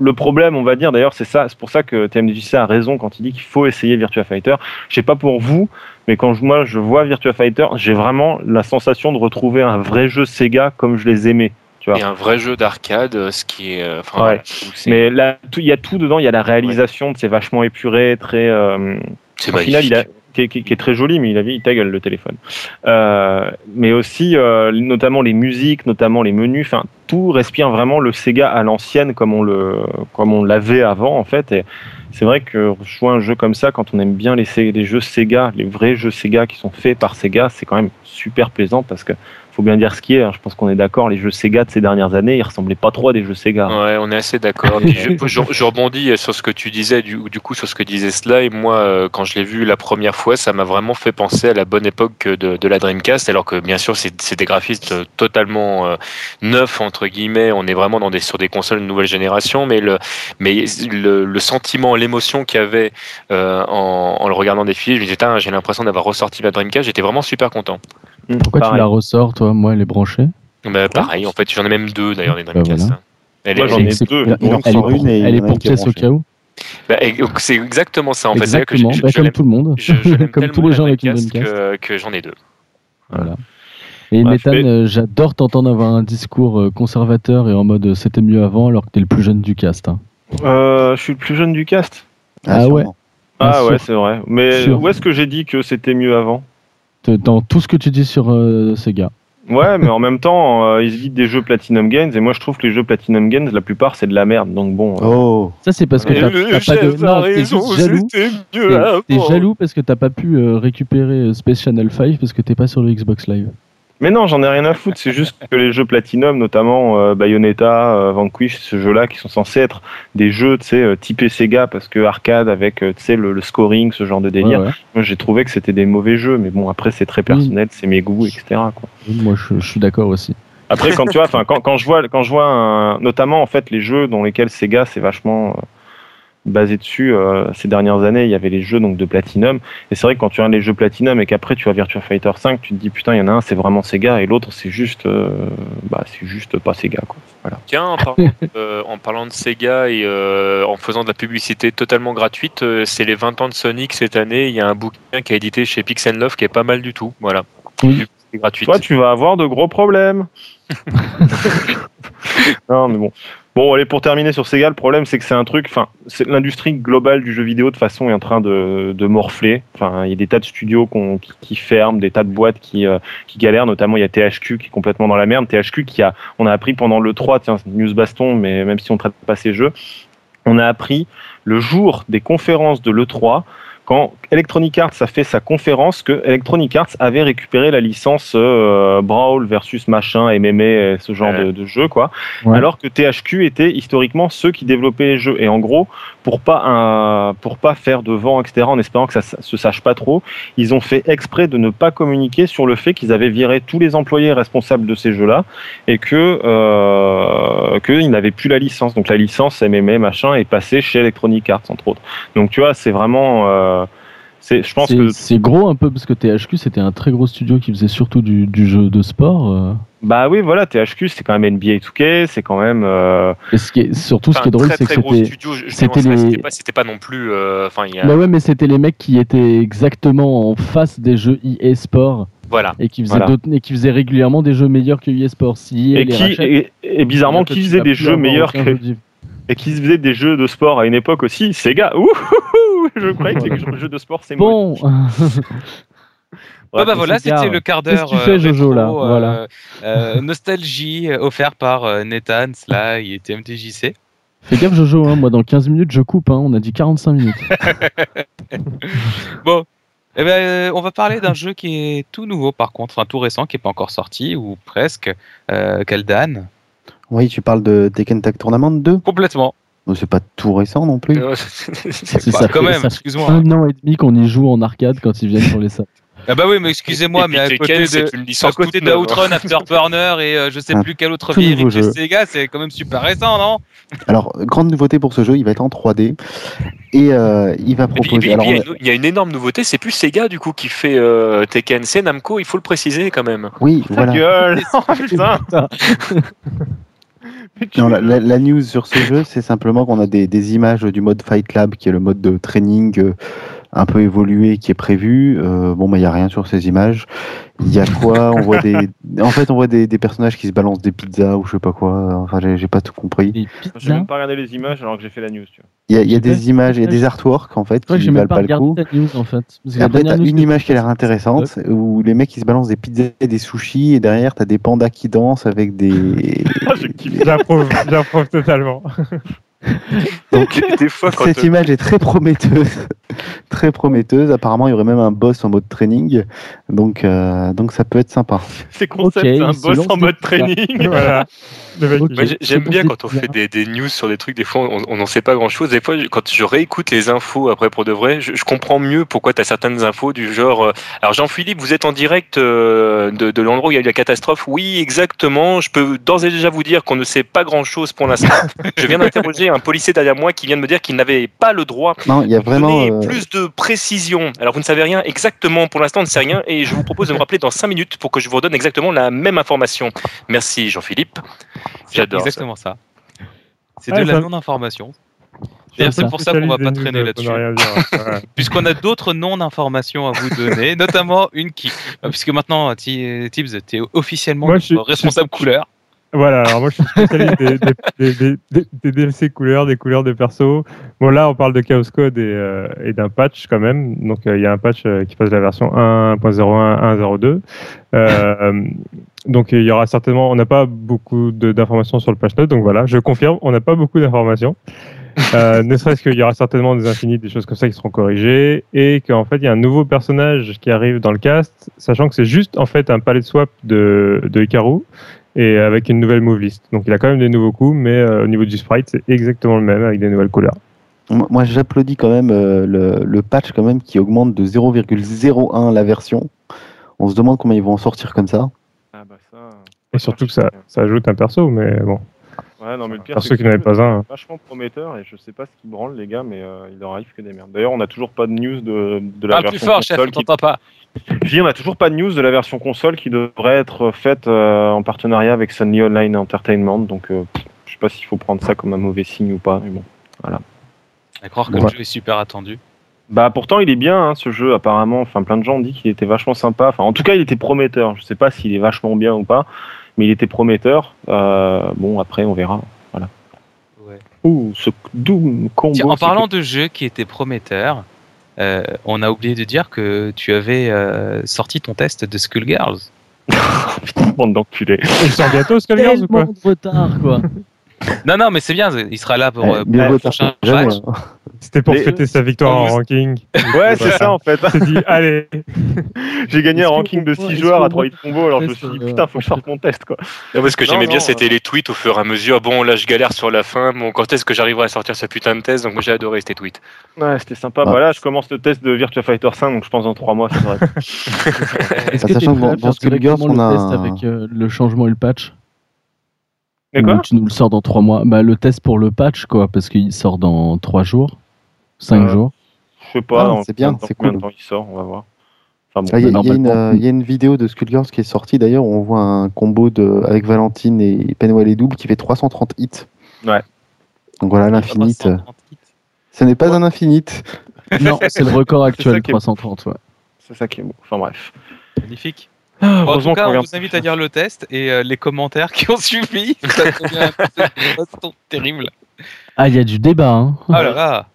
le problème, on va dire, d'ailleurs, c'est ça, c'est pour ça que TMDJC a raison quand il dit qu'il faut essayer Virtua Fighter. Je sais pas pour vous, mais quand je, moi je vois Virtua Fighter, j'ai vraiment la sensation de retrouver un vrai jeu Sega comme je les aimais. Et un vrai jeu d'arcade, euh, ce qui est. Euh, mais là, il y a tout dedans. Il y a la réalisation, c'est vachement épuré, très. Euh, c'est final, il a, qui, est, très joli, mais il a il ta gueule le téléphone. Euh, mais aussi, notamment les musiques, notamment les menus. Enfin, tout respire vraiment le Sega à l'ancienne, comme on le, comme on l'avait avant, en fait. Et c'est vrai que jouer un jeu comme ça, quand on aime bien les, les jeux Sega, les vrais jeux Sega qui sont faits par Sega, c'est quand même super plaisant parce que faut bien dire ce qui est. Hein. Je pense qu'on est d'accord. Les jeux Sega de ces dernières années, ils ressemblaient pas trop à des jeux Sega. Ouais, on est assez d'accord. je, rebondis sur ce que tu disais, du, du coup, sur ce que disait Sly. Moi, euh, quand je l'ai vu la première fois, ça m'a vraiment fait penser à la bonne époque de, de la Dreamcast, alors que bien sûr, c'est des graphistes totalement euh, neufs entre guillemets. On est vraiment dans des sur des consoles de nouvelle génération, mais le mais le, le sentiment, l'émotion qu'il y avait euh, en, en, le regardant défiler, je me disais, j'ai l'impression d'avoir ressorti la Dreamcast. J'étais vraiment super content. Pourquoi tu la ressors, toi Moi, elle est branchée bah, Pareil, en fait, j'en ai même deux d'ailleurs, des Dreamcast. Bah, Elle Moi, j'en ai deux. Elle, est pour pièce au cas où bah, c'est exactement ça en fait. Exactement, que je, je, comme tout le monde. comme tous les gens avec une Dreamcast. Que, que j'en ai deux. Voilà. Et bah, euh, j'adore t'entendre avoir un discours euh, conservateur et en mode euh, c'était mieux avant alors que t'es le plus jeune du cast. Hein. Euh, je suis le plus jeune du cast? Ah, ah ouais. Ah ouais, c'est vrai. Mais où est-ce que j'ai dit que c'était mieux avant? Dans tout ce que tu dis sur euh, Sega. Ouais, mais en même temps, euh, ils éditent des jeux Platinum Games et moi je trouve que les jeux Platinum Games, la plupart, c'est de la merde. Donc bon. Euh. Oh. Ça c'est parce que t'as pas de. Non, t'es jaloux. T'es jaloux parce que t'as pas pu récupérer Space Channel 5 parce que t'es pas sur le Xbox Live. Mais non, j'en ai rien à foutre. C'est juste que les jeux Platinum, notamment euh, Bayonetta, euh, Vanquish, ce jeu-là, qui sont censés être des jeux, tu sais, euh, typés Sega, parce que arcade avec, tu sais, le, scoring, ce genre de délire. Moi, j'ai trouvé que c'était des mauvais jeux, mais bon, après, c'est très personnel, c'est mes goûts, etc. Quoi. moi, je, suis d'accord aussi. Après, quand tu vois, enfin, quand, quand, je vois, quand je vois, notamment en fait, les jeux dans lesquels Sega, c'est vachement basé dessus euh, ces dernières années. Il y avait les jeux donc de Platinum. Et c'est vrai que quand tu regardes les jeux Platinum et qu'après tu as Virtua Fighter 5, tu te dis putain, il y en a un, c'est vraiment Sega et l'autre, c'est juste, euh, bah, c'est juste pas Sega. Quoi. Voilà. Tiens, en parlant, euh, en parlant de Sega et en faisant de la publicité totalement gratuite, c'est les 20 ans de Sonic cette année. Il y a un bouquin qui a édité chez Pixel Love qui est pas mal du tout. Voilà. Oui. Gratuit. Toi, tu vas avoir de gros problèmes. non, mais bon. Bon, allez, pour terminer sur Sega, le problème, c'est que c'est un truc, enfin, l'industrie globale du jeu vidéo, de façon, est en train de, de morfler. Enfin, il y a des tas de studios qui, ferment, des tas de boîtes qui, euh, qui galèrent, notamment il y a THQ qui est complètement dans la merde. THQ qui a, on a appris pendant le 3, tiens, news baston, mais même si on traite pas ces jeux, on a appris le jour des conférences de l'E3 quand Electronic Arts a fait sa conférence que Electronic Arts avait récupéré la licence euh, Brawl versus machin, MMA, ce genre de, de, jeu, quoi. Alors que THQ était historiquement ceux qui développaient les jeux. Et en gros, pour pas un, pour pas faire de vent, etc. En espérant que ça se sache pas trop, ils ont fait exprès de ne pas communiquer sur le fait qu'ils avaient viré tous les employés responsables de ces jeux-là et que euh, qu'ils n'avaient plus la licence. Donc la licence MMA machin est passée chez Electronic Arts entre autres. Donc tu vois, c'est vraiment, euh, c'est, je pense C'est que c'est gros un peu parce que THQ c'était un très gros studio qui faisait surtout du, du jeu de sport. euh. bah oui, voilà, THQ c'est quand même NBA 2K, c'est quand même. euh, Et ce qui est, surtout ce qui est drôle très, c'est que très gros c'était. studio. je- je c'était les- C'était pas, c'était pas non plus. euh, Enfin, a. Bah ouais, mais c'était les mecs qui étaient exactement en face des jeux EA Sport Voilà. et qui faisaient, Voilà. d'autres- et qui faisaient régulièrement des jeux meilleurs que EA Sport. Si EA et les qui rachète, et, et bizarrement que qui faisait des jeux meilleurs que jeu et qui faisait des jeux de sport à une époque aussi. Sega, ouh, je croyais que les jeux de sport c'est Bon, Ah bah Ouais, voilà, c'était le quart Qu'est-ce d'heure. que tu fais, euh, Jojo, là rétro, euh, Voilà. euh, nostalgie offert par Nathan, Sly et TMTJC. fais gaffe Jojo, hein, moi dans 15 minutes je coupe, hein, on a dit 45 minutes. Bon, eh ben, on va parler d'un jeu qui est tout nouveau par contre, enfin tout récent, qui n'est pas encore sorti, ou presque, euh, Kaldan. Oui, tu parles de Tekken Tag Tournament 2 Complètement. C'est pas tout récent non plus. Euh, C'est ça quand fait- même, excuse-moi. un an et demi qu'on y joue en arcade quand ils viennent sur les salles. Ah bah oui, mais excusez-moi, mais à Tekken, côté de, c'est une à côté neuve, hein. d'Outrun, Afterburner et euh, je sais plus quel autre vieille. Sega, c'est quand même super récent, non? Alors, grande nouveauté pour ce jeu, il va être en 3D et euh, il va Et puis, et proposer. et puis, il y a une- il y a une énorme nouveauté, c'est plus Sega du coup qui fait euh, Tekken, c'est Namco, il faut le préciser quand même. Oui, Ta voilà. gueule Oh, putain Non, la, news sur ce jeu, c'est simplement qu'on a des, des images du mode Fight Lab, qui est le mode de training euh, un peu évolué qui est prévu. Euh, bon, bah, il n'y a rien sur ces images. Il y a quoi? On voit des. En fait, on voit des, des personnages qui se balancent des pizzas ou je sais pas quoi. Enfin, j'ai pas tout compris. J'ai même pas regardé les images alors que j'ai fait la news. Tu vois. Il y a, y a des images, il y a des artworks en fait qui même valent pas pas le regardé coup. ta news en fait. Parce la après, t'as une image qui a l'air intéressante où les mecs ils se balancent des pizzas et des sushis et derrière t'as des pandas qui dansent avec des. Ah, j'approuve totalement. Donc, Des fois, quand Cette euh, image est très prometteuse, très prometteuse. Apparemment, il y aurait même un boss en mode training, donc euh, donc ça peut être sympa. C'est concept, Ok, c'est un boss en mode training. voilà. J'aime bien quand on fait des, des news sur des trucs, des fois on n'en sait pas grand chose. Des fois, quand je réécoute les infos après pour de vrai, je, je comprends mieux pourquoi tu as certaines infos du genre. euh, alors, Jean-Philippe, vous êtes en direct euh, de, de l'endroit où il y a eu la catastrophe. Oui, exactement. Je peux d'ores et déjà vous dire qu'on ne sait pas grand chose pour l'instant. je viens d'interroger un policier derrière moi qui vient de me dire qu'il n'avait pas le droit Non, il y a de vraiment. donner euh, plus de précision. Alors, vous ne savez rien exactement pour l'instant, on ne sait rien et je vous propose de me rappeler dans 5 minutes pour que je vous redonne exactement la même information. Merci, Jean-Philippe. J'adore ça. exactement ça. C'est Ah, de la non-information. c'est pour ça qu'on va spécialiste pas traîner news, là-dessus. Puisqu'on a d'autres non-informations à vous donner, notamment une qui. euh, Puisque maintenant, Ti- Tibbs, tu es officiellement Moi, notre je suis- responsable couleur. Voilà, alors moi je suis spécialiste des, DLC couleurs, des couleurs de perso. Bon là on parle de Chaos Code et, euh, d'un patch quand même. Donc euh, il y a un patch euh, qui passe de la version 1.01 à 1.02. Euh, donc il y aura certainement, on n'a pas beaucoup d'informations sur le patch note. Donc voilà, je confirme, on n'a pas beaucoup d'informations. Ne serait-ce qu'il y aura certainement des infinis, des choses comme ça qui seront corrigées, et qu'en fait il y a un nouveau personnage qui arrive dans le cast, sachant que c'est juste en fait un palette swap de, de et avec une nouvelle move list. Donc il a quand même des nouveaux coups, mais euh, au niveau du sprite, c'est exactement le même avec des nouvelles couleurs. Moi, j'applaudis quand même euh, le, le patch quand même qui augmente de 0,01 la version. On se demande comment ils vont en sortir comme ça. Ah bah ça. Et surtout que ça, ça ajoute un perso, mais bon. Ouais, non, mais le pire, Perso c'est qui pas un. c'est Vachement prometteur et je sais pas ce qui branle les gars, mais euh, il leur arrive que des merdes. D'ailleurs, on n'a toujours pas de news de, de la plus version fort, chef, console. on qui... t'entend pas. Je dis, on n'a toujours pas de news de la version console qui devrait être faite euh, en partenariat avec Sunny Online Entertainment. Donc, euh, je sais pas s'il faut prendre ça comme un mauvais signe ou pas. Mais bon. À croire que Ouais. le jeu est super attendu. Bah pourtant il est bien hein, ce jeu apparemment. Enfin plein de gens ont dit qu'il était vachement sympa. Enfin en tout cas il était prometteur. Je sais pas s'il est vachement bien ou pas, mais il était prometteur. Euh, bon après on verra. Voilà. Ouais. Ouh ce Doom combo. Tiens, en parlant de jeux qui étaient prometteurs, euh, on a oublié de dire que tu avais euh, sorti ton test de Skullgirls. Putain, bande d'enculés. Il sort bientôt Skullgirls ou quoi de retard quoi. Non, non, mais c'est bien, il sera là pour, Eh, euh, pour le prochain patch. hein. C'était pour fêter sa victoire en ranking. Ouais, c'est ça en fait. Dit, allez, J'ai gagné un ranking de est-ce 6 que- joueurs à est-ce 3 que- hit combo, alors je me suis dit putain, faut que je sorte mon test quoi. Non, parce que j'aimais bien, c'était les tweets au fur et à mesure. Bon, là, je galère sur la fin. Bon, quand est-ce que j'arriverai à sortir ce putain de test? Donc, moi, j'ai adoré ces tweets. Ouais, c'était sympa. Ah. Voilà, je commence le test de Virtua Fighter 5, donc je pense dans 3 mois, ça devrait être. Est-ce Bah, que sachant que prêt dans- à faire directement le a test avec euh, le changement et le patch? Mais quoi Ou tu nous le sors dans 3 mois Bah le test pour le patch quoi, parce qu'il sort dans 3 jours, 5 Euh, jours. Je sais pas, Ah, en c'est bien, combien de c'est cool. temps il sort, on va voir. Enfin bon. Ah, Il y, a- y une, normalement. euh, il y a une vidéo de Skullgirls qui est sortie d'ailleurs où on voit un combo de, avec Valentine et Penwell et Double qui fait 330 hits. Ouais. Donc voilà l'infinite. Ce n'est pas un infinite. Non, c'est le record actuel qui est- 330 ouais. C'est ça qui est beau. Enfin bref. Magnifique. Ah, Bon, en tout cas, on vous invite à lire le test et euh, les commentaires qui ont suivi. Ça un terrible. Ah, il y a du débat hein. Là là.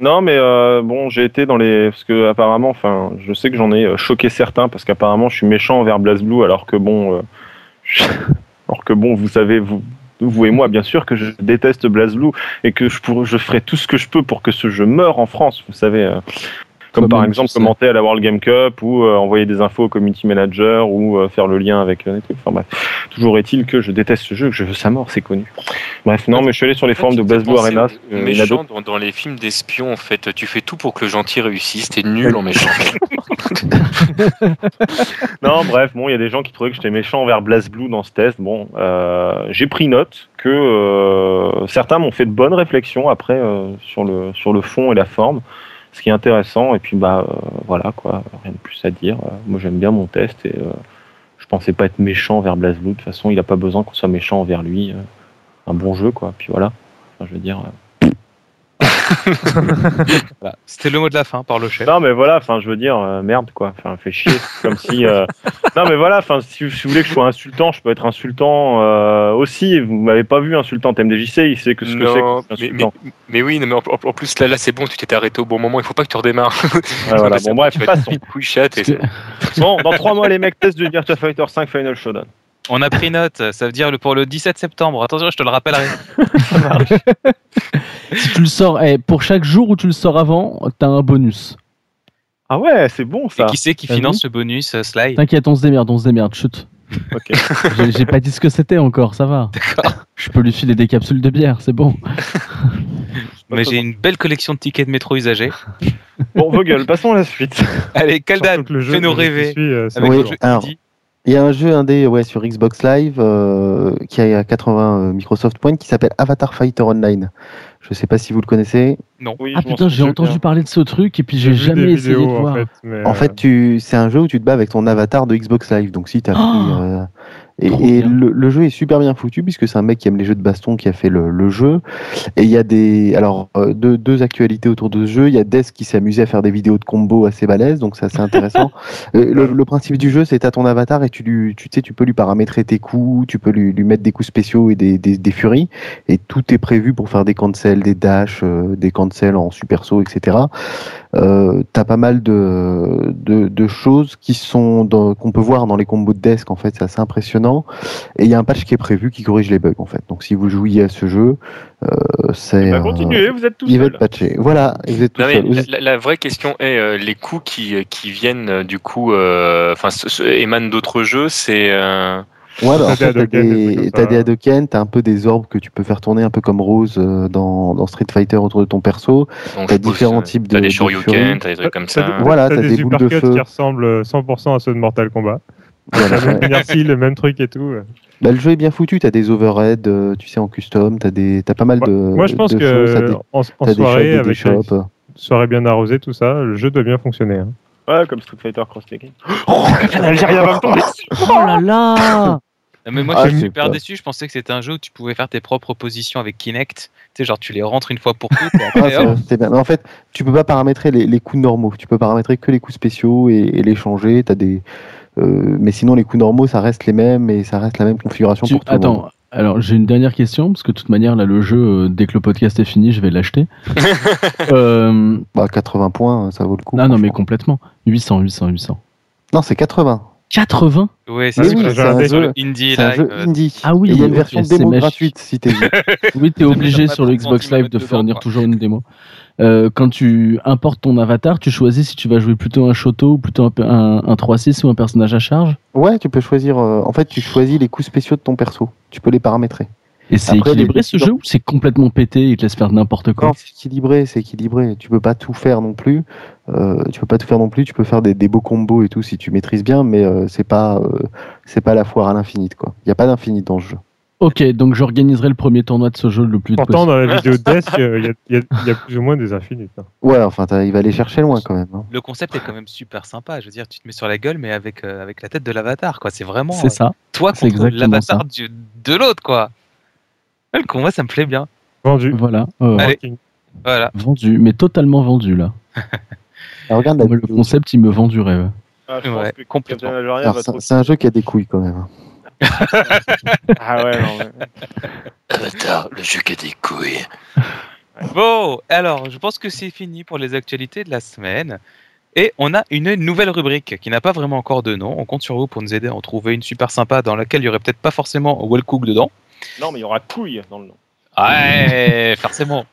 Non, mais euh, bon, j'ai été dans les. Parce que, apparemment, enfin, je sais que j'en ai euh, choqué certains, parce qu'apparemment, je suis méchant envers BlazBlue, alors que bon. euh, je- Alors que bon, vous savez, vous. Vous et moi, bien sûr, que je déteste BlazBlue et que je, pour, je ferai tout ce que je peux pour que ce jeu meure en France. Vous savez, euh, comme par exemple commenter à la World Game Cup ou euh, envoyer des infos au community manager ou euh, faire le lien avec euh, trucs. Enfin bref, toujours est-il que je déteste ce jeu, que je veux sa mort, c'est connu. Bref, non, mais je suis allé sur les forums de BlazBlue Arena. méchant dans, dans les films d'espions, en fait. Tu fais tout pour que le gentil réussisse. T'es nul en méchant. Non, bref, bon, il y a des gens qui trouvaient que j'étais méchant envers BlazBlue dans ce test. Bon, euh, j'ai pris note que euh, certains m'ont fait de bonnes réflexions après euh, sur le sur le fond et la forme, ce qui est intéressant. Et puis bah euh, voilà quoi, rien de plus à dire. Euh, moi j'aime bien mon test et euh, je pensais pas être méchant envers BlazBlue. De toute façon, il a pas besoin qu'on soit méchant envers lui. Un bon jeu quoi. Puis voilà. Je veux dire. Voilà. C'était le mot de la fin par le chef. Non mais voilà, enfin je veux dire euh, merde quoi, enfin fait chier, comme si euh, non mais voilà, enfin si, si vous voulez que je sois insultant, je peux être insultant euh, aussi. Vous m'avez pas vu insultant TMDJC, il sait que ce que c'est Non, que mais, mais, mais oui, non, mais en, en plus là, là c'est bon, tu t'es arrêté au bon moment. Il faut pas que tu redémarres. Ouais, voilà, bon bref, passons. couille chatte et Parce que- c'est- Bon, dans trois mois les mecs testent du Virtua Fighter 5 Final Showdown. On a pris note, ça veut dire le- pour le 17 septembre. Attention, je te le rappellerai. Si tu le sors, eh, pour chaque jour où tu le sors avant, t'as un bonus. Ah ouais, c'est bon Et ça. qui c'est qui finance ce bonus, euh, Sly? T'inquiète, on se démerde, on se démerde, chut. Ok. J'ai j'ai pas dit ce que c'était encore, ça va. Je peux lui filer des capsules de bière, c'est bon. Mais j'ai une belle collection de tickets de métro usagés. Bon, vos gueules, passons à la suite. Allez, Kaldan, surtout que le jeu fais-nous le rêver. euh, c'est Avec Oui, le jeu alors, indie. Il y a un jeu indé ouais, sur Xbox Live euh, qui a 80 euh, Microsoft Points qui s'appelle Avatar Fighter Online. Je sais pas si vous le connaissez. Oui, Ah putain, j'ai entendu bien. parler de ce truc et puis J'ai jamais essayé de voir. En fait, mais, En euh, fait, tu, c'est un jeu où tu te bats avec ton avatar de Xbox Live. Donc si t'as Oh pris, euh, et, et le, le jeu est super bien foutu puisque c'est un mec qui aime les jeux de baston qui a fait le, le jeu. Et il y a des, alors euh, deux, deux actualités autour de ce jeu. Il y a Death qui s'est amusé à faire des vidéos de combos assez balèzes, donc c'est assez intéressant. Euh, le, le principe du jeu, c'est t'as ton avatar et tu lui, tu sais, tu peux lui paramétrer tes coups, tu peux lui, lui mettre des coups spéciaux et des, des, des furies, et tout est prévu pour faire des cancels, des dash, euh, des cancels en super saut, etc. Euh, t'as pas mal de, de, de choses qui sont qu'on peut voir dans les combos de desk en fait c'est assez impressionnant. Et il y a un patch qui est prévu qui corrige les bugs en fait. Donc si vous jouiez à ce jeu euh, c'est Bah, continuez, vous êtes tout il va être patché voilà et vous êtes tout Non, mais seul Vous la, êtes- la- la vraie question est euh, les coups qui, qui viennent du coup, enfin, émanent d'autres jeux. C'est euh, Ouais, bah, en T'as fait, des t'as des des, comme t'as des Hadoken, t'as un peu des orbes que tu peux faire tourner un peu comme Rose euh, dans, dans Street Fighter autour de ton perso. T'as différents euh, types T'as de- des de shoryuken, t'as des trucs comme T'as ça. des- Voilà, t'as t'as des des boules de feu. qui ressemblent 100% à ceux de Mortal Kombat. Voilà, La même ouais. inertie, le même truc et tout. Bah, le jeu est bien foutu, t'as des overheads, euh, tu sais, en custom, t'as des, t'as pas mal de. Moi, je pense de que choses, t'as des, en, en t'as des shops, soirée, des avec shops. une soirée bien arrosée, tout ça, le jeu doit bien fonctionner. hein. Ouais, comme Street Fighter Cross Tekken. Oh, Algérien va me tomber. Oh là là Non, Mais moi, Ah, je suis super pas. déçu. Je pensais que c'était un jeu où tu pouvais faire tes propres positions avec Kinect. Tu sais, genre, tu les rentres une fois pour toutes. Et Ah, après, c'est- bien. Mais en fait, tu peux pas paramétrer les, les coups normaux. Tu peux paramétrer que les coups spéciaux et, et les changer. T'as des, euh, mais sinon, les coups normaux, ça reste les mêmes et ça reste la même configuration Tu- pour tout le monde. Alors j'ai une dernière question, parce que de toute manière, là, le jeu, euh, dès que le podcast est fini, je vais l'acheter. euh, Bah, 80 points, ça vaut le coup. ah non, mais complètement. 800, 800, 800. Non, c'est 80. 80 ouais, Mais c'est oui, c'est un jeu- indie C'est un live. jeu indie. Ah oui, il y a une version démo gratuite si t'es Oui, t'es obligé sur le 30 Xbox Live de fournir toujours une démo. Euh, quand tu importes ton avatar, tu choisis si tu vas jouer plutôt un Shoto ou plutôt un, un, un 3-6 ou un personnage à charge Ouais, tu peux choisir. euh, en fait, tu choisis les coups spéciaux de ton perso. Tu peux les paramétrer. Et c'est équilibré les- ce jeu ou c'est complètement pété Il te laisse faire n'importe quoi Non, c'est équilibré, c'est équilibré. Tu peux pas tout faire non plus. Euh, tu peux pas tout faire non plus. Tu peux faire des, des beaux combos et tout si tu maîtrises bien, mais c'est pas c'est pas la foire à l'infinite quoi. Il y a pas d'infinite dans ce jeu. Ok, donc j'organiserai le premier tournoi de ce jeu le plus Pourtant, possible. dans la vidéo de Desk, euh, il y, a- y y plus ou moins des infinites. hein. Ouais, enfin, il va aller chercher loin quand même. hein. Le concept est quand même super sympa. Je veux dire, tu te mets sur la gueule, mais avec, euh, avec la tête de l'avatar, quoi. C'est vraiment C'est euh, ça. toi c'est contre exactement l'avatar de l'autre, quoi. Ouais, Le combat, ça me plaît bien. Vendu. Voilà. Allez. Voilà. Vendu, mais totalement vendu là. Alors, regarde la le vidéo. concept, il me vend du rêve. Ah, je Ouais, pense que complètement. C'est un jeu qui a des couilles quand même. Ah ouais, non, Avatar, le jeu qui a des couilles. Bon, alors, je pense que c'est fini pour les actualités de la semaine. Et on a une nouvelle rubrique qui n'a pas vraiment encore de nom. On compte sur vous pour nous aider à en trouver une super sympa dans laquelle il y aurait peut-être pas forcément Wellcook dedans. non, mais il y aura couille dans le nom. Ouais, forcément.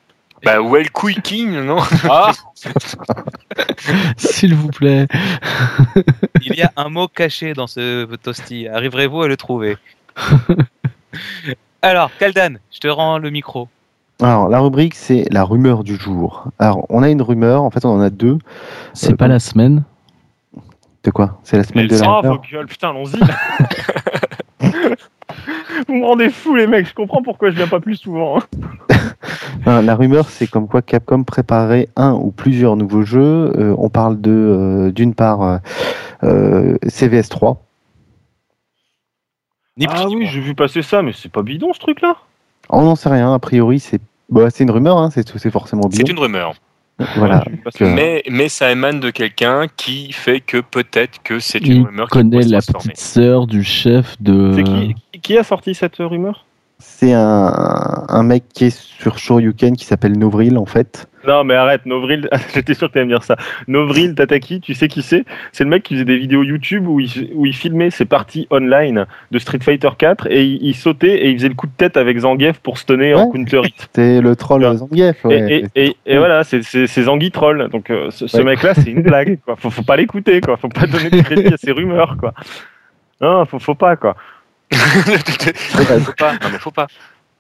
Bah, Well King, non Ah S'il vous plaît. Il y a un mot caché dans ce toasty. Arriverez-vous à le trouver Alors, Kaldan, je te rends le micro. Alors, la rubrique, c'est la rumeur du jour. Alors, on a une rumeur, en fait, on en a deux. C'est Euh, pas la semaine. De quoi? C'est la semaine de la Ah, rumeur gueules, putain, allons-y. Vous me rendez fou, les mecs. Je comprends pourquoi je viens pas plus souvent. hein. Hein, La rumeur, c'est comme quoi Capcom préparait un ou plusieurs nouveaux jeux. Euh, on parle de, euh, d'une part, euh, CVS 3. Ni plus Ah oui, j'ai vu passer ça, mais c'est pas bidon ce truc-là. On n'en sait rien, a priori, c'est bah, c'est une rumeur, hein, c'est c'est forcément bien. C'est une rumeur. Voilà. Mais, mais ça émane de quelqu'un qui fait que peut-être que c'est une Il rumeur qui connaît la petite sœur du chef de. C'est qui, qui a sorti cette rumeur? C'est un, un mec qui est sur Shoryuken qui s'appelle Novril, en fait. Non, mais arrête, Novril, j'étais sûr que t'allais me dire ça. Novril Tataki, tu sais qui c'est? C'est le mec qui faisait des vidéos YouTube où il, où il filmait ses parties online de Street Fighter 4 et il, il sautait et il faisait le coup de tête avec Zangief pour stunner en Ouais. counter hit. C'est le troll Ouais. Zangief. Et, Ouais. et, et, et voilà, c'est c'est- c'est Zangi Troll. Donc euh, ce, ce Ouais. mec-là, c'est une blague. Quoi. Faut, faut pas l'écouter, quoi. Faut pas donner de crédit à ses rumeurs, quoi. Non, faut, faut pas, quoi. faut pas. Non, mais faut pas.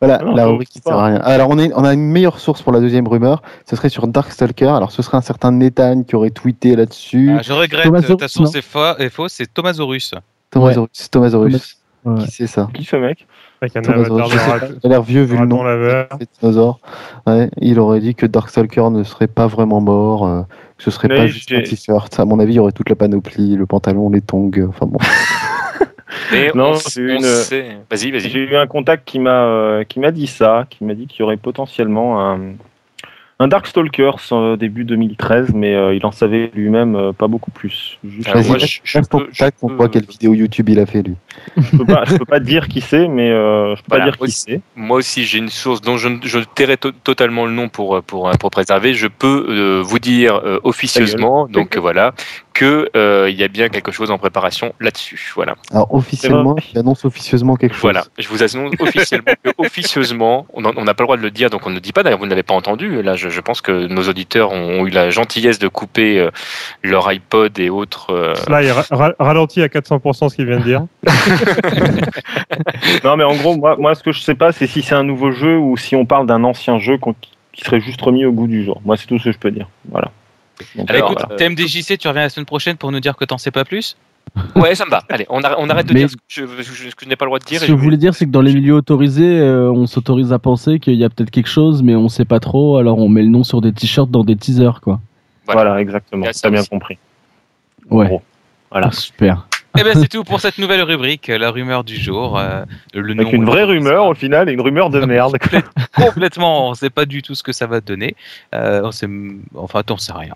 Voilà, Non, la rubrique qui sert à rien. Alors, on, est, on a une meilleure source pour la deuxième rumeur. Ce serait sur Darkstalker. Alors, ce serait un certain Nathan qui aurait tweeté là-dessus. Ah, je regrette, Thomasaurus, euh, ta source est, fa- est fausse, c'est Thomasaurus. Thomasaurus. Thomasaurus. Ouais. Qui c'est ça Qui ce mec Avec un Il a l'air vieux vu le nom. dinosaure. Ouais, il aurait dit que Darkstalker ne serait pas vraiment mort, euh, que ce serait Mais pas juste un t-shirt. À mon avis, il y aurait toute la panoplie, le pantalon, les tongs. euh, Enfin bon. Mais Non, c'est une-. Vas-y, vas-y. J'ai eu un contact qui m'a euh, qui m'a dit ça, qui m'a dit qu'il y aurait potentiellement un, un Darkstalkers euh, début 2013, mais euh, il en savait lui-même euh, pas beaucoup plus. Juste- moi, reste- je- je on voit quelle vidéo YouTube il a fait lui. Je peux pas, je peux pas dire qui c'est, mais euh, je peux Voilà, pas dire qui c'est. Moi aussi, j'ai une source dont je, je tairai to- totalement le nom pour, euh, pour, euh, pour préserver. Je peux euh, vous dire euh, officieusement, donc voilà, que euh, il y a bien quelque chose en préparation là-dessus. Voilà. Alors officiellement, vrai. il annonce officieusement quelque chose. Voilà. Je vous annonce officiellement que officieusement, on n'a pas le droit de le dire, donc on ne le dit pas. D'ailleurs, vous ne l'avez pas entendu. Là, je, je pense que nos auditeurs ont, ont eu la gentillesse de couper euh, leur iPod et autres. euh, Là, il ra- ra- ralentit à 400% ce qu'il vient de dire. Non, mais en gros, moi, moi, ce que je sais pas, c'est si c'est un nouveau jeu ou si on parle d'un ancien jeu qui serait juste remis au goût du jour. Moi, c'est tout ce que je peux dire. Voilà. Donc, Allez, Alors, écoute, euh, TMDJC, tu reviens la semaine prochaine pour nous dire que t'en sais pas plus Ouais, ça me va. Allez, on arrête, on arrête de Mais- dire ce que je, n'ai pas le droit de dire. Ce que je voulez dire, c'est que dans les milieux autorisés, euh, on s'autorise à penser qu'il y a peut-être quelque chose, mais on sait pas trop, alors on met le nom sur des t-shirts dans des teasers, quoi. voilà, exactement. A ça T'as bien compris. Ouais. Voilà. Ah, super. Eh ben c'est tout pour cette nouvelle rubrique, la rumeur du jour. euh, le Avec nom, une euh, vraie rumeur au final et une rumeur de merde. complètement, on sait pas du tout ce que ça va donner. Euh, on sait, enfin, on sait rien.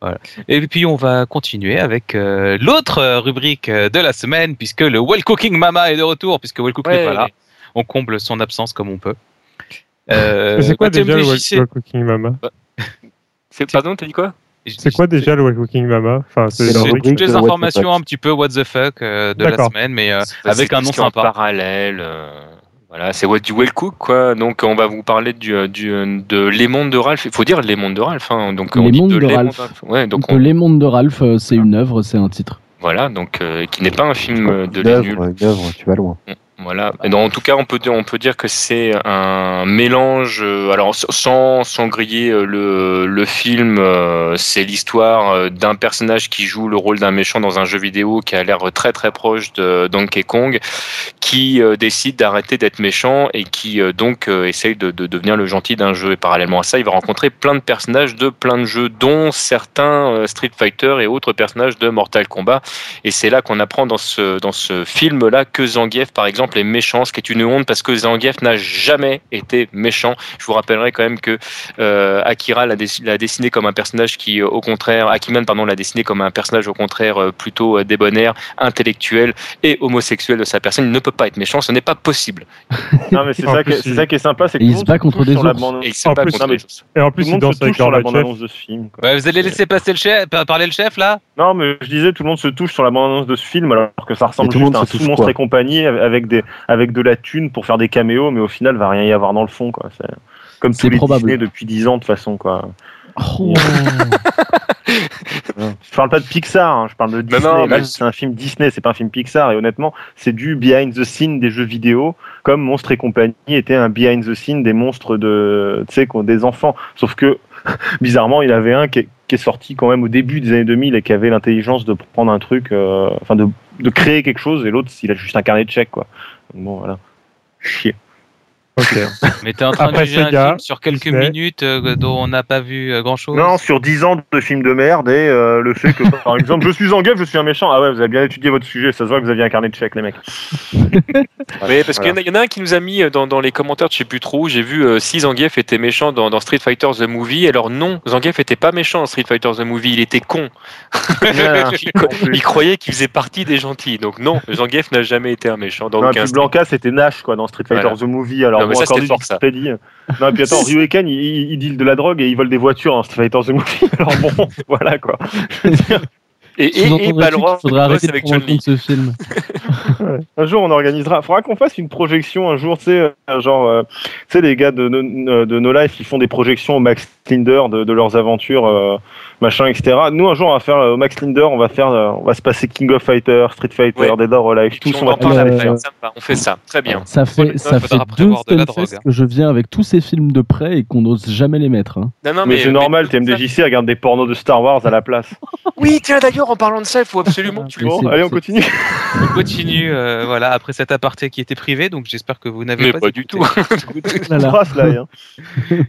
Voilà. Et puis on va continuer avec euh, l'autre euh, rubrique euh, de la semaine, puisque le Well Cooking Mama est de retour, puisque Well Cook n'est Ouais. pas là. On comble son absence comme on peut. Euh, c'est quoi bah, déjà le Well Cooking Mama? C'est- Pardon, t'as dit quoi? C'est quoi déjà le Well Cooking Mama enfin, C'est toutes les informations un petit peu what the fuck euh, de la semaine, mais euh, avec un nom sympa. parallèle. euh, Voilà, c'est what du well cook quoi. Donc on va vous parler du, euh, du de Les Mondes de Ralph. Il faut dire Les Mondes de Ralph. Hein. Donc on Les dit Mondes de Ralph. Ouais, donc Donc, on- Les Mondes de Ralph, c'est une œuvre, c'est un titre. voilà, donc euh, qui n'est pas un film de Les Nuls. une œuvre, tu vas loin. Voilà. Donc, en tout cas, on peut on peut dire que c'est un mélange. euh, alors sans sans griller euh, le le film, euh, c'est l'histoire d'un personnage qui joue le rôle d'un méchant dans un jeu vidéo qui a l'air très très proche de Donkey Kong, qui décide d'arrêter d'être méchant et qui donc essaye de, de devenir le gentil d'un jeu. Et parallèlement à ça, il va rencontrer plein de personnages de plein de jeux, dont certains Street Fighter et autres personnages de Mortal Kombat. Et c'est là qu'on apprend dans ce, dans ce film-là que Zangief, par exemple, est méchant, ce qui est une honte parce que Zangief n'a jamais été méchant. Je vous rappellerai quand même que euh, Akira l'a dess- l'a dessiné comme un personnage qui, euh, au contraire, Akiman, pardon, l'a dessiné comme un personnage, au contraire, euh, plutôt débonnaire, intellectuel et homosexuel de sa personne. Il ne peut pas être méchant, ce n'est pas possible. Non, mais c'est ça, plus, qui est- c'est il- ça qui est sympa, c'est que tout il le se bat contre des bande- Et il se En bat plus, contre les autres. Et en Tout plus, le il monde se danse avec touche sur la bande-annonce de ce film. quoi. Ouais, vous allez laisser passer le chef, parler le chef là? Non, mais je disais, tout le monde se touche sur la bande-annonce de ce film, alors que ça ressemble tout le juste à un sous-monstre et compagnie avec, des, avec de la thune pour faire des caméos, mais au final, va rien y avoir dans le fond, quoi. C'est comme C'est tous les probable. Disney depuis 10 ans, de toute façon, quoi. Oh. Je parle pas de Pixar, hein, je parle de Disney. non, Là, mais- c'est un film Disney, c'est pas un film Pixar. Et honnêtement, c'est du behind the scene des jeux vidéo, comme Monstres et compagnie était un behind the scene des monstres de, tu sais, quoi, des enfants. Sauf que, bizarrement, il avait un qui est, qui est sorti quand même au début des années 2000 et qui avait l'intelligence de prendre un truc, euh, enfin, de, de créer quelque chose, et l'autre, il a juste un carnet de chèques, quoi. Bon, voilà. Chier. Ok. Mais t'es en train Après de juger un film sur quelques minutes euh, dont on n'a pas vu grand chose. Non, sur 10 ans de films de merde et euh, le fait que, par exemple, je suis en je suis un méchant. Ah ouais, vous avez bien étudié votre sujet, ça se voit que vous aviez un carnet de chèques, les mecs. Mais parce qu'il y, en a- il y en a un qui nous a mis euh, dans, dans les commentaires, je sais plus trop, j'ai vu euh, si Zangief était méchant dans, dans Street Fighter The Movie. Alors non, Zangief était pas méchant dans Street Fighter The Movie, il était con. Voilà. il, cro- il croyait qu'il faisait partie des gentils. Donc non, Zangief n'a jamais été un méchant dans Non, et aucun puis. Blanca, c'était Nash, quoi, dans Street Fighter Voilà. The Movie. Alors, Non, mais ça, encore c'était fort, ça. Non, et puis attends, Ryuken, il, il, il deal de la drogue et il vole des voitures dans Street Fighter The Movie. Alors bon, voilà, quoi. Et, et, et Balrog qu'il faudrait arrêter de avec prendre en Chun-Li. compte ce film? un jour, on organisera. Faudra qu'on fasse une projection un jour, tu sais, euh, genre, euh, tu sais, les gars de, No- de No Life, ils font des projections au Max Linder de, de leurs aventures, euh, machin, etc. Nous, un jour, on va faire euh, au Max Linder, on va faire, euh, on va se passer King of Fighter, Street Fighter, Ouais. Dead or Alive, tous, on on va aller euh, faire. va, on fait ça, très bien. Ça fait, ça fait deux prévoir de la Stunfest drogue. que je viens avec tous ces films de près et qu'on n'ose jamais les mettre. hein. Non, non, Mais, c'est normal, TMDJC regarde des pornos de Star Wars à la place. Oui, tiens, d'ailleurs, en parlant de ça, il faut absolument que tu le Mais Bon, allez, on continue. On continue, euh, voilà, après cet aparté qui était privé, donc j'espère que vous n'avez Mais pas. pas du tout. Là, là. Brasse, là, hein.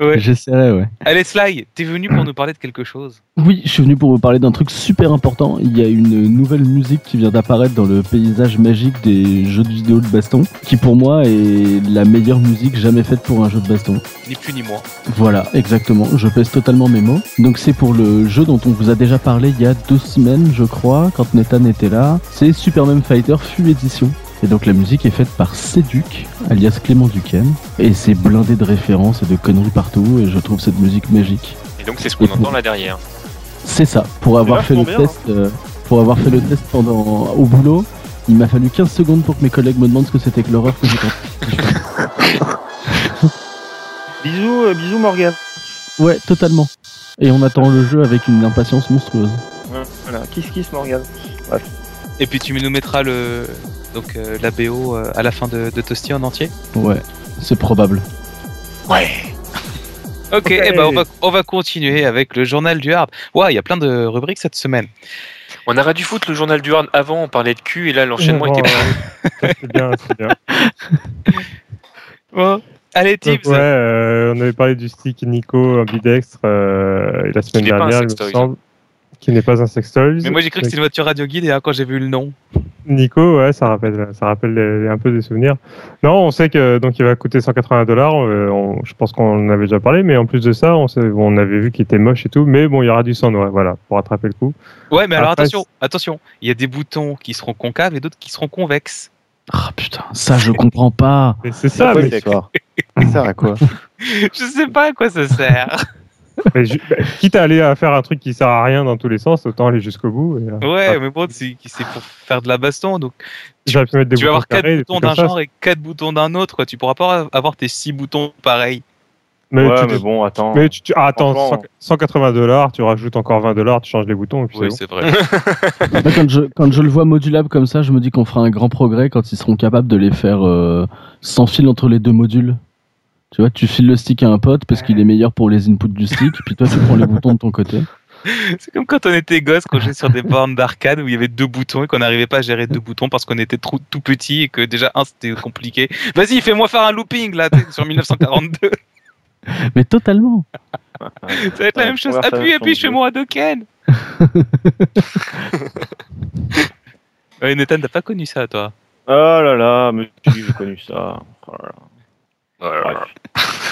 Ouais. J'essaierai, ouais. Allez, Sly, t'es venu pour nous parler de quelque chose? Oui, je suis venu pour vous parler d'un truc super important. Il y a une nouvelle musique qui vient d'apparaître dans le paysage magique des jeux de vidéo de baston, qui pour moi est la meilleure musique jamais faite pour un jeu de baston. Ni plus ni moins. Voilà, exactement. Je pèse totalement mes mots. Donc c'est pour le jeu dont on vous a déjà parlé il y a deux semaines, je crois, quand Nathan était là. C'est Superman Fighter Full Edition. Et donc la musique est faite par Céduc, alias Clément Duquesne. Et c'est blindé de références et de conneries partout. Et je trouve cette musique magique. Et donc, c'est ce qu'on entend là derrière. C'est ça. Pour avoir fait le bien, test, euh, pour avoir fait le test pendant au boulot, il m'a fallu 15 secondes pour que mes collègues me demandent ce que c'était que l'horreur que j'ai Bisous, euh, bisous, Morgan. Ouais, totalement. Et on attend le jeu avec une impatience monstrueuse. Voilà, kiss kiss, Morgan. Et puis tu nous mettras le donc euh, la BO euh, à la fin de, de Toasty en entier. Ouais, c'est probable. Ouais. Ok, eh ben on va on va continuer avec le journal du hard. Ouais, il y a plein de rubriques cette semaine. On aurait dû foutre le journal du Hard avant, on parlait de cul, et là, l'enchaînement Bon, était. C'est bien, c'est bien. Bon, allez Tibbs. ouais, euh, on avait parlé du stick Nico ambidextre euh, la semaine dernière, il me semble, qui n'est pas un sextoy. Mais moi j'ai cru que c'était une voiture radio guide et hein, quand j'ai vu le nom. Nico, ouais, ça rappelle, ça rappelle les- un peu des souvenirs. Non, on sait que donc il va coûter 180 dollars. Je pense qu'on en avait déjà parlé, mais en plus de ça, on, sait- on avait vu qu'il était moche et tout. Mais bon, il y aura du sang, ouais, voilà, pour rattraper le coup. Ouais, mais alors attention, attention, il y a des boutons qui seront concaves et d'autres qui seront convexes. Ah putain, ça je comprends pas. C'est ça, mais l'histoire Ça sert à quoi Je sais pas à quoi ça sert. Mais ju- bah, quitte à aller à faire un truc qui sert à rien dans tous les sens, autant aller jusqu'au bout. et, euh, Ouais, mais bon, c'est pour faire de la baston, donc J'aurais pu mettre des tu vas boutons avoir quatre carrés, des boutons d'un genre et quatre boutons d'un autre. Quoi. Tu pourras pas avoir tes six boutons pareils. Mais, ouais, tu, mais bon, attends. mais tu- tu- ah, attends, Franchement. 100 180 dollars, tu rajoutes encore 20 dollars, tu changes les boutons et puis Oui, c'est vrai. Quand, je, quand je le vois modulable comme ça, je me dis qu'on fera un grand progrès quand ils seront capables de les faire euh, sans fil entre les deux modules. Tu vois, tu files le stick à un pote parce qu'il est meilleur pour les inputs du stick, puis toi tu prends les boutons de ton côté. C'est comme quand on était gosse, qu'on jouait sur des bornes d'arcade où il y avait deux boutons et qu'on n'arrivait pas à gérer deux boutons parce qu'on était trop, tout petit et que déjà un c'était compliqué. Vas-y, fais-moi faire un looping là sur 1942. Mais totalement. Ça va être la même chose. Appuie, appuie, fais-moi un ouais, Nathan, t'as pas connu ça toi? Oh là là, mais si, j'ai connu ça. Oh là là.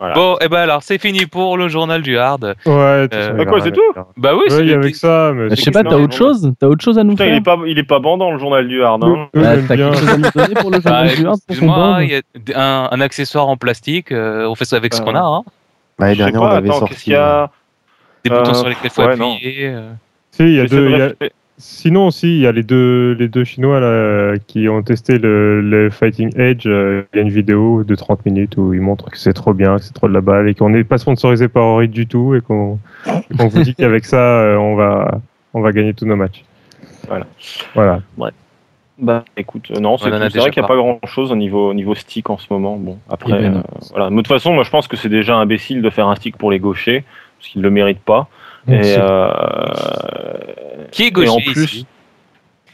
Voilà. Bon, et ben alors c'est fini pour le journal du hard. Ouais, Euh, bah il quoi, c'est tout Bah oui, Ouais, il que ça, mais Je sais pas, t'as autre chose T'as autre chose à nous Putain, il faire est pas, il est pas bandant le journal du hard. Hein. Ah, j'aime T'as quelque chose à nous donner pour le Bah, journal du hard excuse-moi, il y a un, un accessoire en plastique, euh, on fait ça avec ce Euh, qu'on a, hein. Bah, L'année dernière, on avait sorti. a des Euh, boutons sur lesquels il faut appuyer. euh. Si, il y a deux. Sinon aussi, il y a les deux, les deux Chinois là, qui ont testé le, le Fighting Edge. euh, Il y a une vidéo de 30 minutes où ils montrent que c'est trop bien, que c'est trop de la balle et qu'on n'est pas sponsorisé par Ori du tout et qu'on vous dit qu'avec ça, euh, on va, on va gagner tous nos matchs. Voilà. Voilà. Bah écoute, euh, non, c'est vrai qu'il n'y a pas grand chose au niveau, au niveau stick en ce moment. Bon, après, Eh ben euh, voilà. Mais de toute façon, moi je pense que c'est déjà imbécile de faire un stick pour les gauchers, parce qu'ils ne le méritent pas. Et, euh, Qui est et gaucher en plus, ici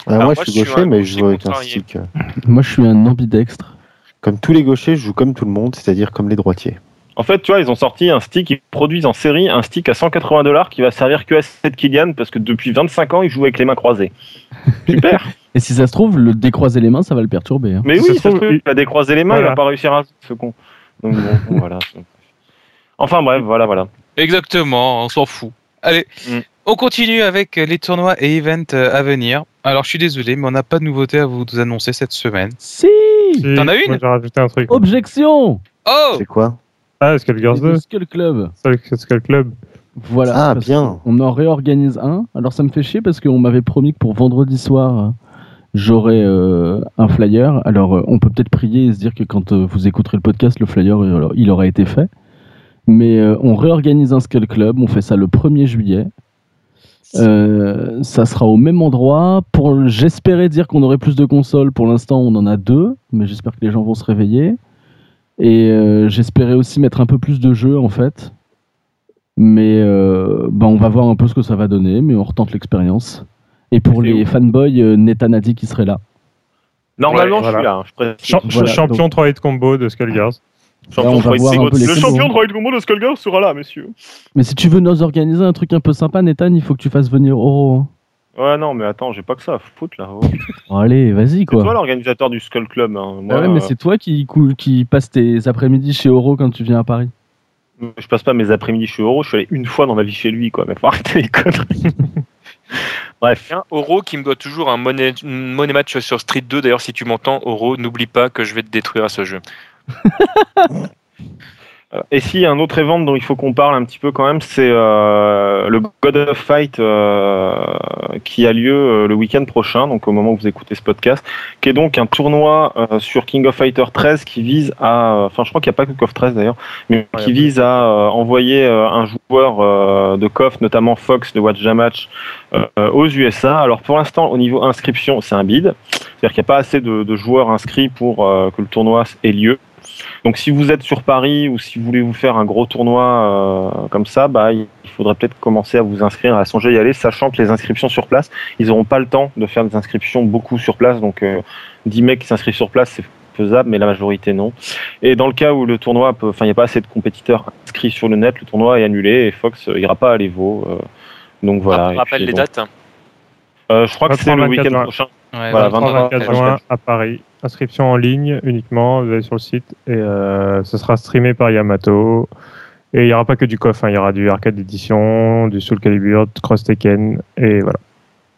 Ah, Alors, moi, moi, je suis gaucher, mais je joue avec un stick. Moi je suis un ambidextre. Comme tous les gauchers, je joue comme tout le monde, c'est-à-dire comme les droitiers. en fait, tu vois, ils ont sorti un stick, ils produisent en série un stick à 180 dollars qui va servir que à 7 Kylian, parce que depuis 25 ans, il joue avec les mains croisées. Super. Et si ça se trouve, le décroiser les mains, ça va le perturber. hein. Mais Ça oui, se ça se trouve, il- il va décroiser les mains, il Voilà. va pas réussir à ce con. Donc bon, bon, voilà. Enfin bref, voilà, voilà. Exactement, on s'en fout. Allez, Mm. On continue avec les tournois et events euh, à venir. Alors, je suis désolé, mais on n'a pas de nouveauté à vous annoncer cette semaine. Si Si, T'en as une J'ai rajouté un truc. Objection Oh C'est quoi? Ah, Skullgirls 2 Skull Club. C'est Skull Club. Voilà. Ah, bien. On en réorganise un. Alors ça me fait chier parce qu'on m'avait promis que pour vendredi soir, j'aurais euh, un flyer. Alors euh, on peut peut-être prier et se dire que quand euh, vous écouterez le podcast, le flyer alors, il aura été fait. Mais euh, on réorganise un Skull Club. On fait ça le 1er juillet. Euh, ça sera au même endroit. Pour, j'espérais dire qu'on aurait plus de consoles. Pour l'instant, on en a deux, mais j'espère que les gens vont se réveiller. Et euh, j'espérais aussi mettre un peu plus de jeux en fait. Mais euh, bah, on va voir un peu ce que ça va donner, mais on retente l'expérience. Et pour les fanboys, Nathan a dit qu'il serait là. Normalement, Ouais, je suis là. hein, je Voilà, champion 3 hit combo de Skullgirls. Là, on va Troy voir un Combo- peu les Le champion de Troy Combo de Skullgirls sera là, messieurs. Mais si tu veux nous organiser un truc un peu sympa, Nathan, il faut que tu fasses venir Oro. hein. Ouais, non, mais attends, j'ai pas que ça à foutre là. Oh. Bon, allez, vas-y C'est toi quoi. l'organisateur du Skull Club. hein. Moi, Ah ouais, mais euh, c'est toi qui, qui passe tes après-midi chez Oro quand tu viens à Paris. je passe pas mes après-midi chez Euro, je suis allé une fois dans ma vie chez lui, quoi. Mais faut arrêter les conneries. Bref. Tiens, Oro qui me doit toujours un money, money match sur Street 2. D'ailleurs, si tu m'entends, Oro, n'oublie pas que je vais te détruire à ce jeu. Et si un autre event dont il faut qu'on parle un petit peu quand même, c'est euh, le God of Fight euh, qui a lieu euh, le week-end prochain, donc au moment où vous écoutez ce podcast, qui est donc un tournoi sur King of Fighter 13 qui vise à, enfin je crois qu'il n'y a pas que KOF 13 d'ailleurs, mais Ouais, qui vise à envoyer un joueur de KOF, notamment Fox de Watch Match, aux USA. Alors pour l'instant au niveau inscription, c'est un bid, c'est-à-dire qu'il n'y a pas assez de, de joueurs inscrits pour que le tournoi ait lieu. Donc si vous êtes sur Paris ou si vous voulez vous faire un gros tournoi euh, comme ça, bah, il faudrait peut-être commencer à vous inscrire, à songer à y aller, sachant que les inscriptions sur place, ils n'auront pas le temps de faire des inscriptions beaucoup sur place. Donc euh, 10 mecs qui s'inscrivent sur place, c'est faisable, mais la majorité non. Et dans le cas où le tournoi, enfin il n'y a pas assez de compétiteurs inscrits sur le net, le tournoi est annulé et Fox euh, ira pas à l'Evo. euh, donc voilà. Et Rappelle puis, les dates. Euh, je crois que c'est le 23, week-end 24 prochain. Ouais, Voilà, 23, 23, 24 ouais. juin à Paris. Inscription en ligne uniquement, vous allez sur le site et euh, ce sera streamé par Yamato. Et il n'y aura pas que du KOF, hein, il y aura du Arcade Edition, du Soul Calibur, du Cross Tekken et voilà.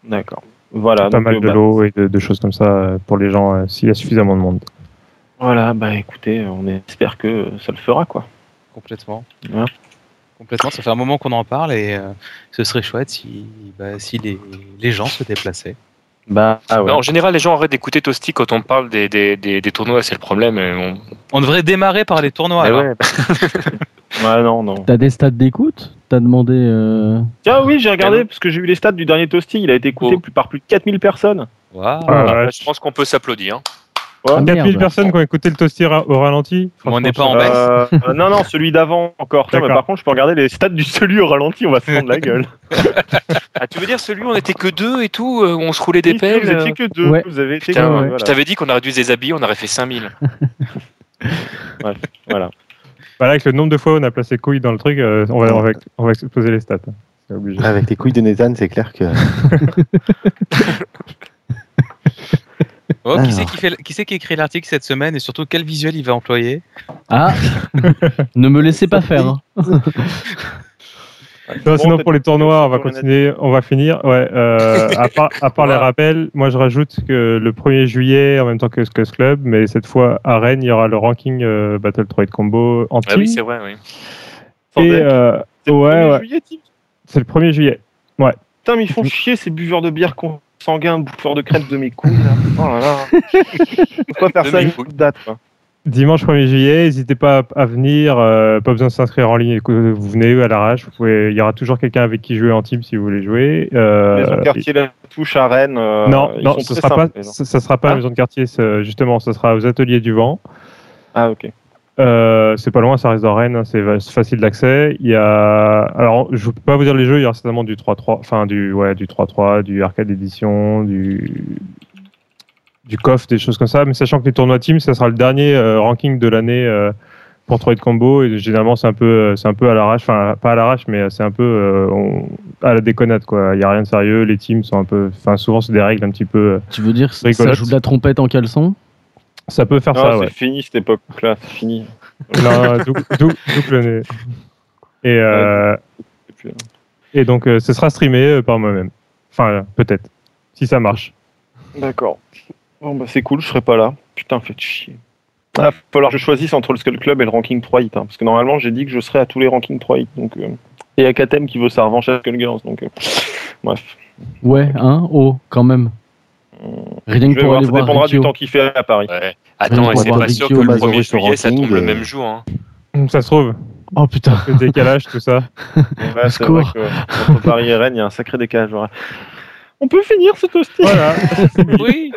D'accord. Voilà. pas mal euh, de bah, lots et de, de choses comme ça euh, pour les gens euh, s'il y a suffisamment de monde. Voilà, bah écoutez, on espère que ça le fera quoi. Complètement. Ouais. Complètement, ça fait un moment qu'on en parle et euh, ce serait chouette si, bah, si les, les gens se déplaçaient. Bah, ah ouais. En général, les gens arrêtent d'écouter Toasty quand on parle des, des, des, des tournois, c'est le problème. on- On devrait démarrer par les tournois. Eh alors. ouais. Ouais, non, non. T'as des stats d'écoute? T'as demandé. euh, Tiens, oui, j'ai regardé, parce que j'ai vu les stats du dernier Toasty, il a été écouté Oh. par plus de 4000 personnes. Waouh. Ah, Bah, je pense qu'on peut s'applaudir. Ouais. Ah, 4000 merde. personnes qui ont écouté le toasty ra- au ralenti. On n'est pas en baisse. Euh, euh, non, non, celui d'avant encore. Tiens, mais D'accord. par contre, je peux regarder les stats du celui au ralenti, on va se prendre la gueule. Ah, tu veux dire celui où on était que deux et tout, euh, où on se roulait des Oui, pelles Vous étiez que deux. Ouais. Vous avez été Putain, que deux, ouais. voilà. Je t'avais dit qu'on aurait dû se déshabiller, on aurait fait 5000. Voilà. Bah là, avec le nombre de fois où on a placé couille dans le truc, euh, on, va, on, va, on va exploser les stats. obligé. Avec les couilles de Nathan, c'est clair que. Oh, qui c'est qui, fait, qui c'est qui écrit l'article cette semaine et surtout quel visuel il va employer? Ah Ne me laissez pas faire. hein. Non, sinon pour les tournois, on va continuer, on va finir. Ouais, euh, à part, à part les rappels, moi je rajoute que le 1er juillet, en même temps que Scuzz Club, mais cette fois à Rennes, il y aura le ranking euh, Battle Droid Combo en Ah team. oui, c'est vrai, oui. Et euh, C'est le ouais, 1er ouais. juillet, c'est le 1er juillet. Putain, mais ils font chier ces buveurs de bière consanguins, bouffeurs de crêpes de mes couilles. Là. Oh là là. Pourquoi ça couilles. date quoi Dimanche 1er juillet, n'hésitez pas à, venir, euh, pas besoin de s'inscrire en ligne, vous venez à l'arrache, il y aura toujours quelqu'un avec qui jouer en team si vous voulez jouer. Euh, Maison de quartier La Touche à Rennes. euh, non, ce sera pas, sympas, les gens. ce, ce sera pas à Ah. la maison de quartier, justement, ce sera aux ateliers du vent. Ah, ok. Euh, c'est pas loin, ça reste dans Rennes, hein, c'est facile d'accès. Il y a, alors, je peux pas vous dire les jeux, il y aura certainement du 3-3, enfin du, ouais, du 3-3, du arcade édition, du, du coff, des choses comme ça. Mais sachant que les tournois team, ça sera le dernier euh, ranking de l'année euh, pour Droid Combo et généralement c'est un peu, c'est un peu à l'arrache, enfin pas à l'arrache, mais c'est un peu on- à la déconnade quoi. Il y a rien de sérieux, les teams sont un peu, enfin souvent c'est des règles un petit peu. Tu veux dire que ça joue de la trompette en caleçon? Ça peut faire Non, ça, c'est ouais. fini cette époque-là, c'est fini. Non, dou- dou- double nez. Et, euh, Et euh, et donc, euh, ce sera streamé euh, par moi-même. Enfin, peut-être. Si ça marche. D'accord. Bon, bah c'est cool, je serai pas là. Putain, faites chier. Ah, va falloir que je choisisse entre le Skull Club et le ranking 3 hit. hein, parce que normalement, j'ai dit que je serais à tous les rankings 3 hit. Donc, euh, et il y a KTM qui veut sa revanche à Skull Girls. Donc, euh, bref. Ouais, hein Oh, quand même. Rien que pour voir, aller ça voir dépendra du temps qu'il fait à Paris. Ouais. Attends, on et c'est pas sûr que le Mazuri 1er sur juillet, ça tombe le même jour. Hein. Ça se trouve. Oh putain Le décalage, tout ça. Ouais, c'est vrai que entre Paris et Rennes, il y a un sacré décalage. voilà. On peut finir ce toasté Voilà. Oui.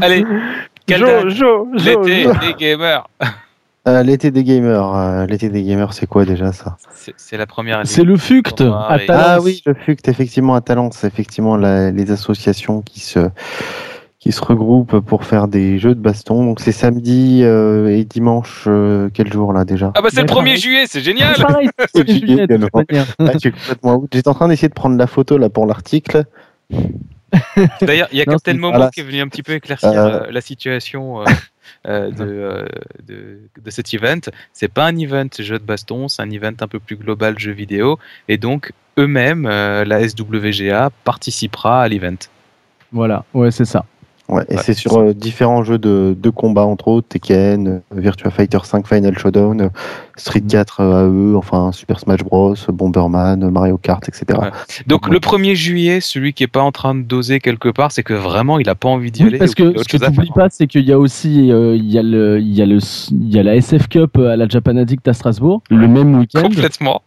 Allez, Jo, Jo, Jo, L'été des gamers. Euh, L'été des gamers. euh, L'été des gamers, c'est quoi déjà ça? C'est c'est la première. C'est le FUCT à et- Talence. Ah oui, le FUCT, effectivement, à Talence, effectivement, la- les associations qui se, qui se regroupent pour faire des jeux de baston. Donc c'est samedi euh, et dimanche, euh, quel jour là déjà? Ah bah c'est le Ouais, 1er pareil. juillet, c'est génial. C'est c'est. Ah. J'étais en train d'essayer de prendre la photo là pour l'article. D'ailleurs, il y a Captain c'est- Momo voilà. qui est venu un petit peu éclaircir euh, la situation euh, de, euh, de, de cet event. C'est pas un event jeu de baston, c'est un event un peu plus global jeu vidéo. Et donc, eux-mêmes, euh, la SWGA participera à l'event. Voilà, ouais, c'est ça. Ouais, et Ouais, c'est sur euh, différents jeux de, de combat, entre autres Tekken, euh, Virtua Fighter 5 Final Showdown, euh, Street 4 euh, AE, enfin Super Smash Bros, Bomberman, euh, Mario Kart, etc. Ouais. Donc, le 1er juillet, celui qui est pas en train de doser quelque part, c'est que vraiment, il a pas envie d'y Oui, aller. parce que ce que tu pas, c'est qu'il y a aussi euh, il y a le, il y a le, il y a la SF Cup à la Japan Addict à Strasbourg, le même week-end. Complètement.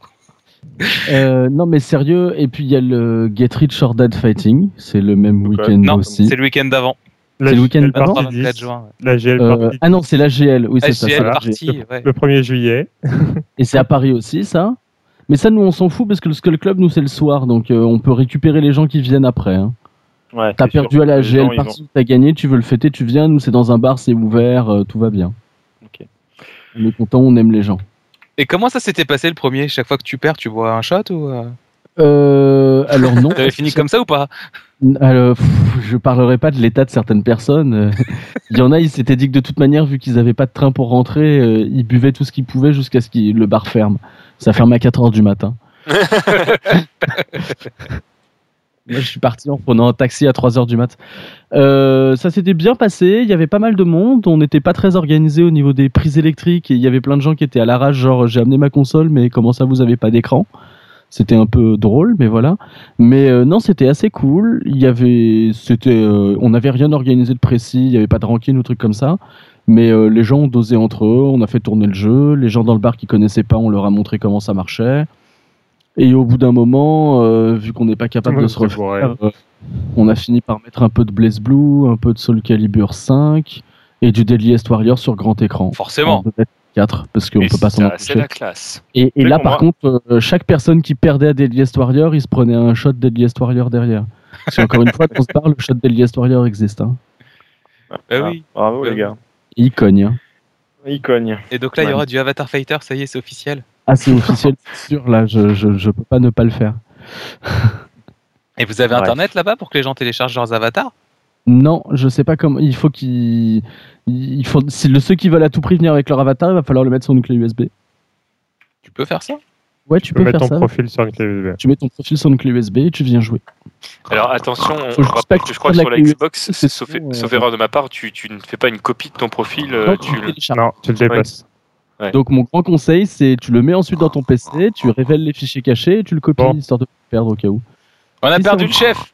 Euh, non, mais sérieux, et puis il y a le Get Rich or Dead Fighting, c'est le même week-end Non, aussi. c'est le week-end d'avant. C'est le week-end GL d'avant partie 23-24 10, juin. La GL Euh, partie ah non, c'est la GL, oui, c'est ça. La partie, GL. ouais. le 1er juillet. Et c'est à Paris aussi, ça? Mais ça, nous, on s'en fout parce que le Skull Club, nous, c'est le soir, donc euh, on peut récupérer les gens qui viennent après. hein. Ouais, T'as sûr perdu à la GL partie, t'as gagné, tu veux le fêter, tu viens. Nous, c'est dans un bar, c'est ouvert, euh, tout va bien. Ok. On est content, on aime les gens. Et comment ça s'était passé le premier? Chaque fois que tu perds, tu bois un shot ou euh, Euh, alors non. T'avais fini comme ça ou pas? Alors, pff, je parlerai pas de l'état de certaines personnes. Euh, Il y en a, ils s'étaient dit que de toute manière, vu qu'ils avaient pas de train pour rentrer, euh, ils buvaient tout ce qu'ils pouvaient jusqu'à ce que le bar ferme. Ça ferme à 4 heures du matin. Moi, je suis parti en prenant un taxi à 3h du mat. Euh, ça s'était bien passé, il y avait pas mal de monde, on n'était pas très organisé au niveau des prises électriques et il y avait plein de gens qui étaient à l'arrache, genre j'ai amené ma console mais comment ça vous avez pas d'écran? C'était un peu drôle, mais voilà. Mais euh, non, c'était assez cool. Il y avait, c'était, euh, on n'avait rien organisé de précis, il n'y avait pas de ranking ou truc comme ça. Mais euh, les gens ont dosé entre eux, on a fait tourner le jeu. Les gens dans le bar qui connaissaient pas, on leur a montré comment ça marchait. Et au bout d'un moment, euh, vu qu'on n'est pas capable Ouais, de se refaire, euh, on a fini par mettre un peu de Blaze Blue, un peu de Soul Calibur 5 et du Deadliest Warrior sur grand écran. Forcément. On 4 parce qu'on Et peut pas s'en ça, C'est empêcher. la classe. Et, là, par contre, euh, chaque personne qui perdait à Deadliest Warrior, il se prenait un shot Deadliest Warrior derrière. Parce qu'encore une fois, quand on se parle, le shot Deadliest Warrior existe. Hein. Bah oui. Bravo Ouais. les gars. Il cogne. Hein. Il cogne. Et donc là, il y aura du Avatar Fighter, ça y est, c'est officiel. Ah, c'est officiel, c'est sûr. Là, je, je, je peux pas ne pas le faire. Et vous avez internet là-bas pour que les gens téléchargent leurs avatars? Non, je sais pas comment. Il faut qu'ils. Il faut... Si le, ceux qui veulent à tout prix venir avec leur avatar, il va falloir le mettre sur une clé USB. Tu peux faire ça? Ouais, tu, Tu peux peux mettre faire ton ça. profil sur une clé USB. Tu mets ton profil sur une clé USB et tu viens jouer. Alors attention, on rappelle pas que je tu crois que sur la Xbox, c'est sauf, erreur de ma part, tu, tu ne fais pas une copie de ton profil. euh, Non, tu tu le-. Non, tu le. Donc mon grand conseil, c'est tu le mets ensuite dans ton PC, tu révèles les fichiers cachés et tu le copies Bon. histoire de perdre au cas où. On a Si, perdu le chef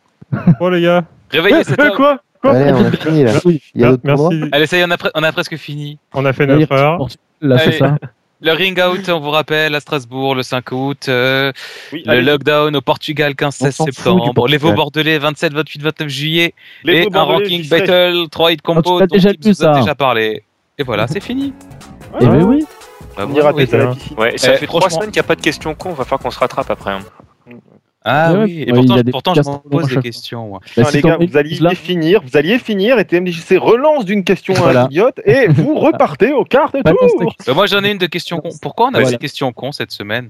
Bon les gars, Réveillez cet homme quoi Quoi? Allez, on a fini là. Il y a d'autres merci. Allez, ça y est, on a, pre- on a presque fini. On a fait notre heure. Là, c'est Allez. ça. Le ring out, on vous rappelle, à Strasbourg le 5 août. euh, Oui, le allez, lockdown au Portugal 15-16 On s'en fout du septembre. Les. Vaux Bordelais 27, 28, 29 juillet. les et un ranking battle 3 hit combo tu l'as dont déjà il vu, nous a ça. déjà parlé. Et voilà, c'est fini. Eh ben oui. Bah, On ira oui. tester à la oui. piscine. Ouais, ça Eh, fait trois franchement- semaines qu'il n'y a pas de questions cons, va falloir qu'on se rattrape après. hein. Ah Ouais, oui, et ouais, pourtant, il y a des pourtant je podcasts me pose à des questions. moi. Bah, les gars, vous alliez là- finir, vous alliez finir et TMDJC relance d'une question Voilà. idiote et vous repartez au quart de Balance ta tour. Bah, moi j'en ai une de questions cons. Pourquoi on a Voilà. ces questions cons cette semaine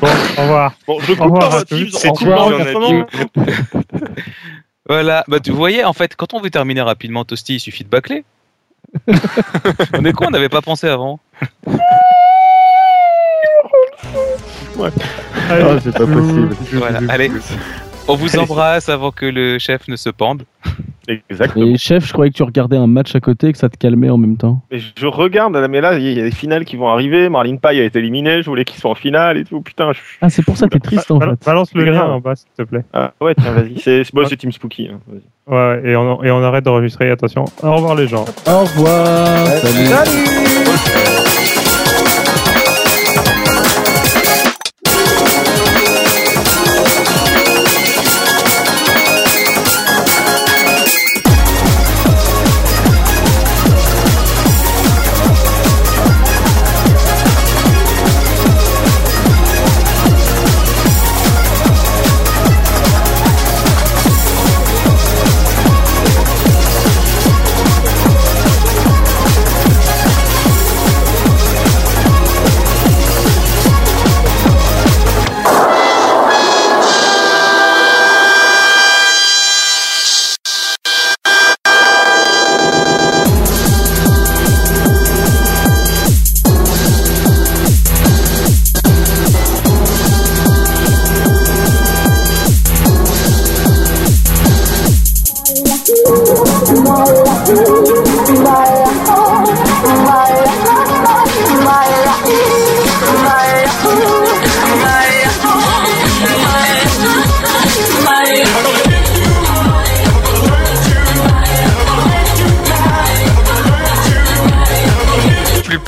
Bon, au revoir. Bon, je Au coupe pas à C'est tout, ai justement. Voilà, bah, tu- vous voyez, en fait, quand on veut terminer rapidement Toasty, il suffit de bâcler. on est quoi On n'avait pas pensé avant. Allez, Oh, c'est pas possible. Voilà, allez. On vous embrasse avant que le chef ne se pende. Exactement. Et chef, je croyais que tu regardais un match à côté et que ça te calmait en même temps. Et je regarde, mais là, il y a des finales qui vont arriver. Marlene Pie a été éliminée. Je voulais qu'ils soient en finale et tout. Putain, je... Ah, c'est pour ça que t'es triste en Bal- fait. Balance le lien en bas, s'il te plaît. ah, ouais, tiens, vas-y. C'est bon, c'est Team Spooky. hein. Ouais, ouais, et on, et on arrête d'enregistrer. Attention. Au revoir les gens. Au revoir. Salut. Tu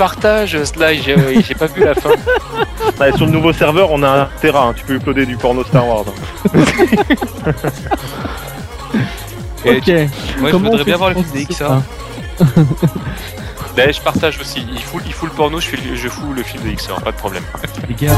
le partages, Sly, j'ai j'ai pas vu la fin. Ouais, sur le nouveau serveur, on a un Terra. hein. Tu peux uploader du porno Star Wars. hein. Et Ok. Moi, je Comment voudrais bien voir le des ça XA. Là, je partage aussi. Il fout, il fout le porno, je, fais le- je fous le film de XOR, pas de problème. Les gars.